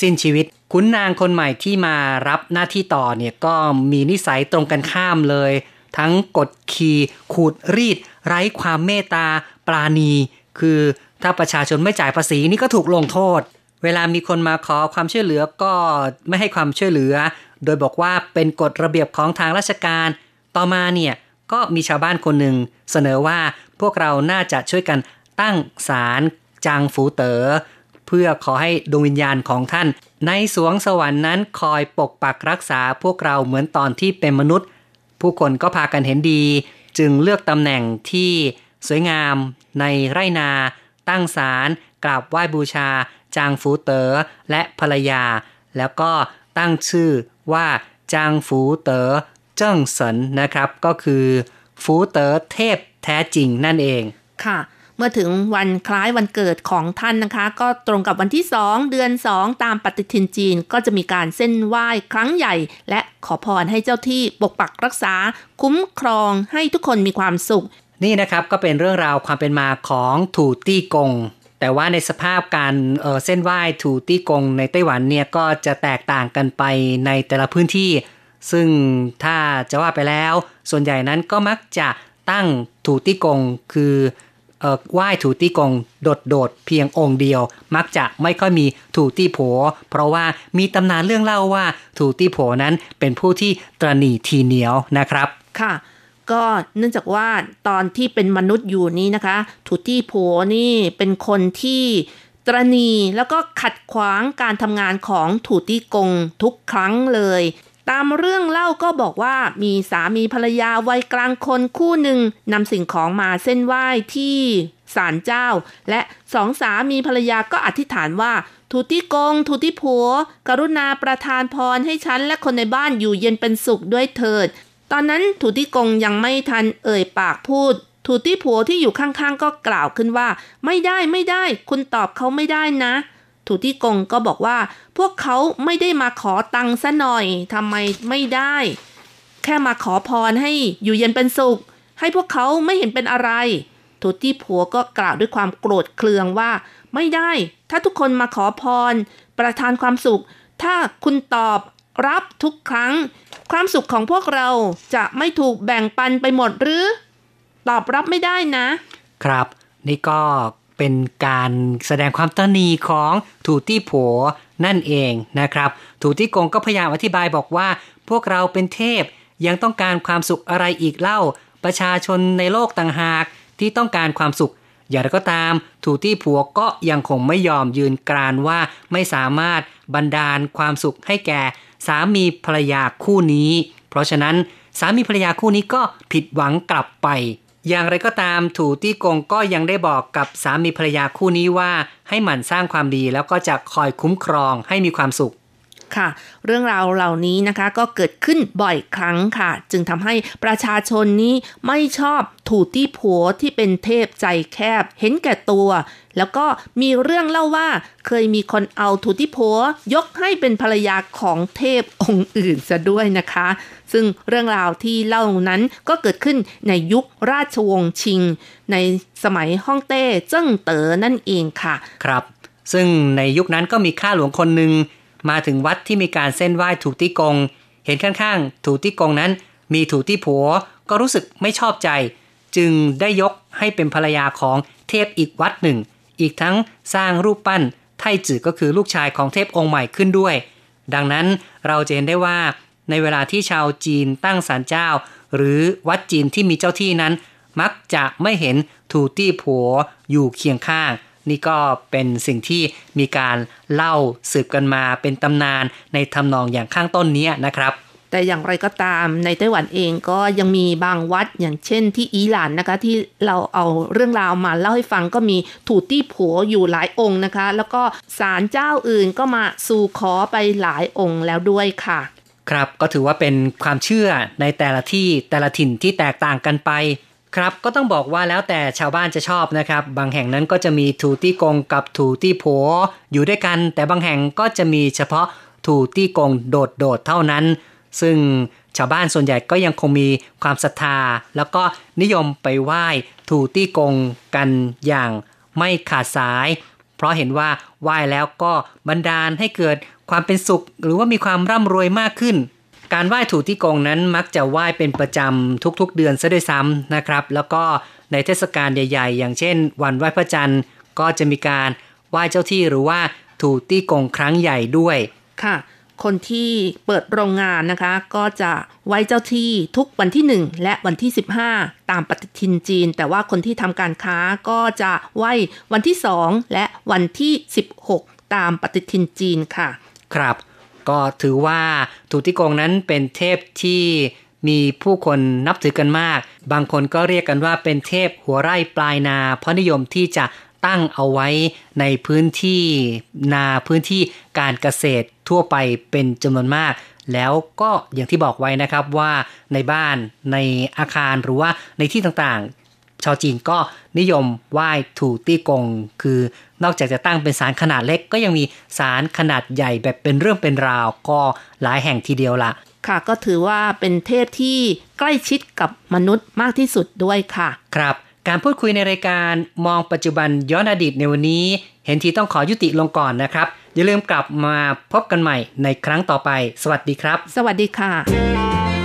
สิ้นชีวิตขุนนางคนใหม่ที่มารับหน้าที่ต่อเนี่ยก็มีนิสัยตรงกันข้ามเลย ทั้งกดขี่ขูดรีด ไร้ความเมตตาปราณี คือถ้าประชาชนไม่จ่ายภาษีนี่ก็ถูกลงโทษ เวลามีคนมาขอความช่วยเหลือก็ไม่ให้ความช่วยเหลือ โดยบอกว่าเป็นกฎระเบียบของทางราชการ ต่อมาเนี่ย ก็มีชาวบ้านคนหนึ่งเสนอว่าพวกเราน่าจะช่วยกันตั้งศาลจางฟูเตอ๋อเพื่อขอให้ดวงวิญญาณของท่าน ในสวงสวรรค์นั้นคอยปกปักรักษาพวกเราเหมือนตอนที่เป็นมนุษย์ ผู้คนก็พากันเห็นดี จึงเลือกตำแหน่งที่สวยงามในไรนา ตั้งศาลกราบไหว้บูชา จางฟูเตอ๋อและภรรยา แล้วก็ตั้งชื่อว่าจางฟูเตอ๋อ จิ้งเสินนะครับ ก็คือฟูเต๋อเทพแท้จริงนั่นเองค่ะ เมื่อถึงวันคล้ายวันเกิดของท่านนะคะ ก็ตรงกับวันที่ 2 เดือน 2 ตามปฏิทินจีนก็จะมีการเส้นไหว้ครั้งใหญ่ และขอพรให้เจ้าที่ปกปักรักษา คุ้มครองให้ทุกคนมีความสุข นี่นะครับก็เป็นเรื่องราวความเป็นมาของถูตี้กงแต่ว่าในสภาพการเเส้นไหว้ถูตี้กงในไต้หวันเนี่ยก็จะแตกต่างกันไปในแต่ละพื้นที่ ซึ่งถ้าจะว่าไปแล้ว ส่วนใหญ่นั้นก็มักจะตั้งถูตี้กง คือไหว้ถูตี้กง โดดโดดเพียงองค์เดียว มักจะไม่ค่อยมีถูตี้โผ เพราะว่ามีตำนานเรื่องเล่าว่าถูตี้โผนั้นเป็นผู้ที่ตรณีทีเหนียวนะครับค่ะก็เนื่องจากว่าตอนที่เป็นมนุษย์อยู่นี้นะคะ ถูตี้โผนี่เป็นคนที่ตรณีแล้วก็ขัดขวางการทำงานของถูตี้กงทุกครั้งเลย ตามเรื่องเล่าก็บอกว่ามีสามีภรรยาวัยกลางคนคู่หนึ่งนำสิ่งของมาเส้นไหว้ที่ศาลเจ้า และสองสามีภรรยาก็อธิษฐานว่าทูตี้กงทูตี้ผัว กรุณาประทานพรให้ฉันและคนในบ้านอยู่เย็นเป็นสุขด้วยเถิด ตอนนั้นทูตี้กงยังไม่ทันเอ่ยปากพูดทูตี้ผัวที่อยู่ข้างๆ ก็กล่าวขึ้นว่า ไม่ได้ไม่ได้ คุณตอบเขาไม่ได้นะ ทูตี้กงก็บอกว่า พวกเขาไม่ได้มาขอตังค์ซะหน่อยทำไมไม่ได้ แค่มาขอพรให้อยู่เย็นเป็นสุข ให้พวกเขาไม่เห็นเป็นอะไรทูตี้ผัวก็กล่าวด้วยความโกรธเคืองว่า ไม่ได้ ถ้าทุกคนมาขอพร ประทานความสุข ถ้าคุณตอบรับทุกครั้ง ความสุขของพวกเราจะไม่ถูกแบ่งปันไปหมดหรือ ตอบรับไม่ได้นะ ครับ นี่ก็ เป็นการแสดงความตนีของถูตี้ผัวนั่นเองนะครับ ถูตี้กงก็พยายามอธิบายบอกว่า พวกเราเป็นเทพยังต้องการความสุขอะไรอีกเล่า ประชาชนในโลกต่างหากที่ต้องการความสุข อย่างไรก็ตาม ถูตี้ผัวก็ยังคงไม่ยอมยืนกรานว่าไม่สามารถบันดาลความสุขให้แก่สามีภรรยาคู่นี้ เพราะฉะนั้นสามีภรรยาคู่นี้ก็ผิดหวังกลับไป อย่างไรก็ตามถูตี้กงก็ยังได้บอกกับสามีภรรยาคู่นี้ว่า ให้หมั่นสร้างความดีแล้วก็จะคอยคุ้มครองให้มีความสุข ค่ะ เรื่องราวเหล่านี้นะคะก็เกิดขึ้นบ่อยครั้งค่ะ จึงทำให้ประชาชนนี้ไม่ชอบถูตี้ผัวที่เป็นเทพใจแคบ เห็นแก่ตัว แล้วก็มีเรื่องเล่าว่า เคยมีคนเอาถูตี้ผัวยกให้เป็นภรรยาของเทพองค์อื่นซะด้วยนะคะ ซึ่งเรื่องราวที่เล่านั้นก็เกิดขึ้นในยุคราชวงศ์ชิง ในสมัยฮ่องเต้เจิ้งเต๋อนั่นเองค่ะ ครับซึ่งในยุคนั้นก็มีข้าหลวงคนหนึ่ง มาถึงวัดที่มีการเส้นไหว้ถูตี้กง เห็นข้างๆถูตี้กงนั้น มีถูตี้ผัวก็รู้สึกไม่ชอบใจ จึงได้ยกให้เป็นภรรยาของเทพอีกวัดหนึ่ง อีกทั้งสร้างรูปปั้นไทจือก็คือลูกชายของเทพองค์ใหม่ขึ้นด้วย ดังนั้นเราจะเห็นได้ว่า ในเวลาที่ชาวจีนตั้งศาลเจ้า หรือวัดจีนที่มีเจ้าที่นั้น มักจะไม่เห็นถูตี้ผัวอยู่เคียงข้าง นี่ก็เป็นสิ่งที่มีการเล่าสืบกันมาเป็นตำนานในทำนองอย่างข้างต้นนี้นะครับ แต่อย่างไรก็ตามในไต้หวันเองก็ยังมีบางวัดอย่างเช่นที่อีหลานนะคะ ที่เราเอาเรื่องราวมาเล่าให้ฟังก็มีถูตี้ผัวอยู่หลายองค์นะคะ แล้วก็ศาลเจ้าอื่นก็มาสู่ขอไปหลายองค์แล้วด้วยค่ะ ครับก็ถือว่าเป็นความเชื่อในแต่ละที่แต่ละถิ่นที่แตกต่างกันไป ครับก็ต้องบอกว่าแล้วแต่ชาวบ้านจะชอบนะครับ บางแห่งนั้นก็จะมีถูตี้กงกับถูตี้โผอยู่ด้วยกัน แต่บางแห่งก็จะมีเฉพาะถูตี้กงโดดโดดเท่านั้น ซึ่งชาวบ้านส่วนใหญ่ก็ยังคงมีความศรัทธา แล้วก็นิยมไปไหว้ถูตี้กงกันอย่างไม่ขาดสาย เพราะเห็นว่าไหว้แล้วก็บันดาลให้เกิดความเป็นสุข หรือว่ามีความร่ำรวยมากขึ้น การไหว้ถูที่กงนั้นมักจะไหว้เป็นประจำทุกๆเดือนซะด้วยซ้ำนะครับ แล้วก็ในเทศกาลใหญ่ ๆ อย่างเช่น วันไหว้พระจันทร์ก็จะมีการไหว้เจ้าที่หรือว่าถูตี้กงครั้งใหญ่ด้วยค่ะ คนที่เปิดโรงงานนะคะ ก็จะไหว้เจ้าที่ทุกวันที่ 1 และวันที่ 15 ตามปฏิทินจีน แต่ว่าคนที่ทำการค้าก็จะไหว้วันที่ 2 และวันที่ 16 ตามปฏิทินจีนค่ะ ครับ ก็ถือว่าถูติกงนั้นเป็นเทพที่มีผู้คนนับถือกันมาก บางคนก็เรียกกันว่าเป็นเทพหัวไร่ปลายนา เพราะนิยมที่จะตั้งเอาไว้ในพื้นที่นาพื้นที่การเกษตรทั่วไปเป็นจำนวนมาก แล้วก็อย่างที่บอกไว้นะครับว่าในบ้านในอาคารหรือว่าในที่ต่างๆ ชาวจีนก็นิยมไหว้ถูตี้กง คือ นอกจากจะตั้งเป็นศาลขนาดเล็ก ก็ยังมีศาลขนาดใหญ่แบบเป็นเรื่องเป็นราว ก็หลายแห่งทีเดียวละค่ะก็ถือว่าเป็นเทพที่ใกล้ชิดกับมนุษย์มากที่สุดด้วยค่ะ ครับ การพูดคุยในรายการมองปัจจุบันย้อนอดีตในวันนี้ เห็นทีต้องขอยุติลงก่อนนะครับ อย่าลืมกลับมาพบกันใหม่ในครั้งต่อไป สวัสดีครับ สวัสดีค่ะ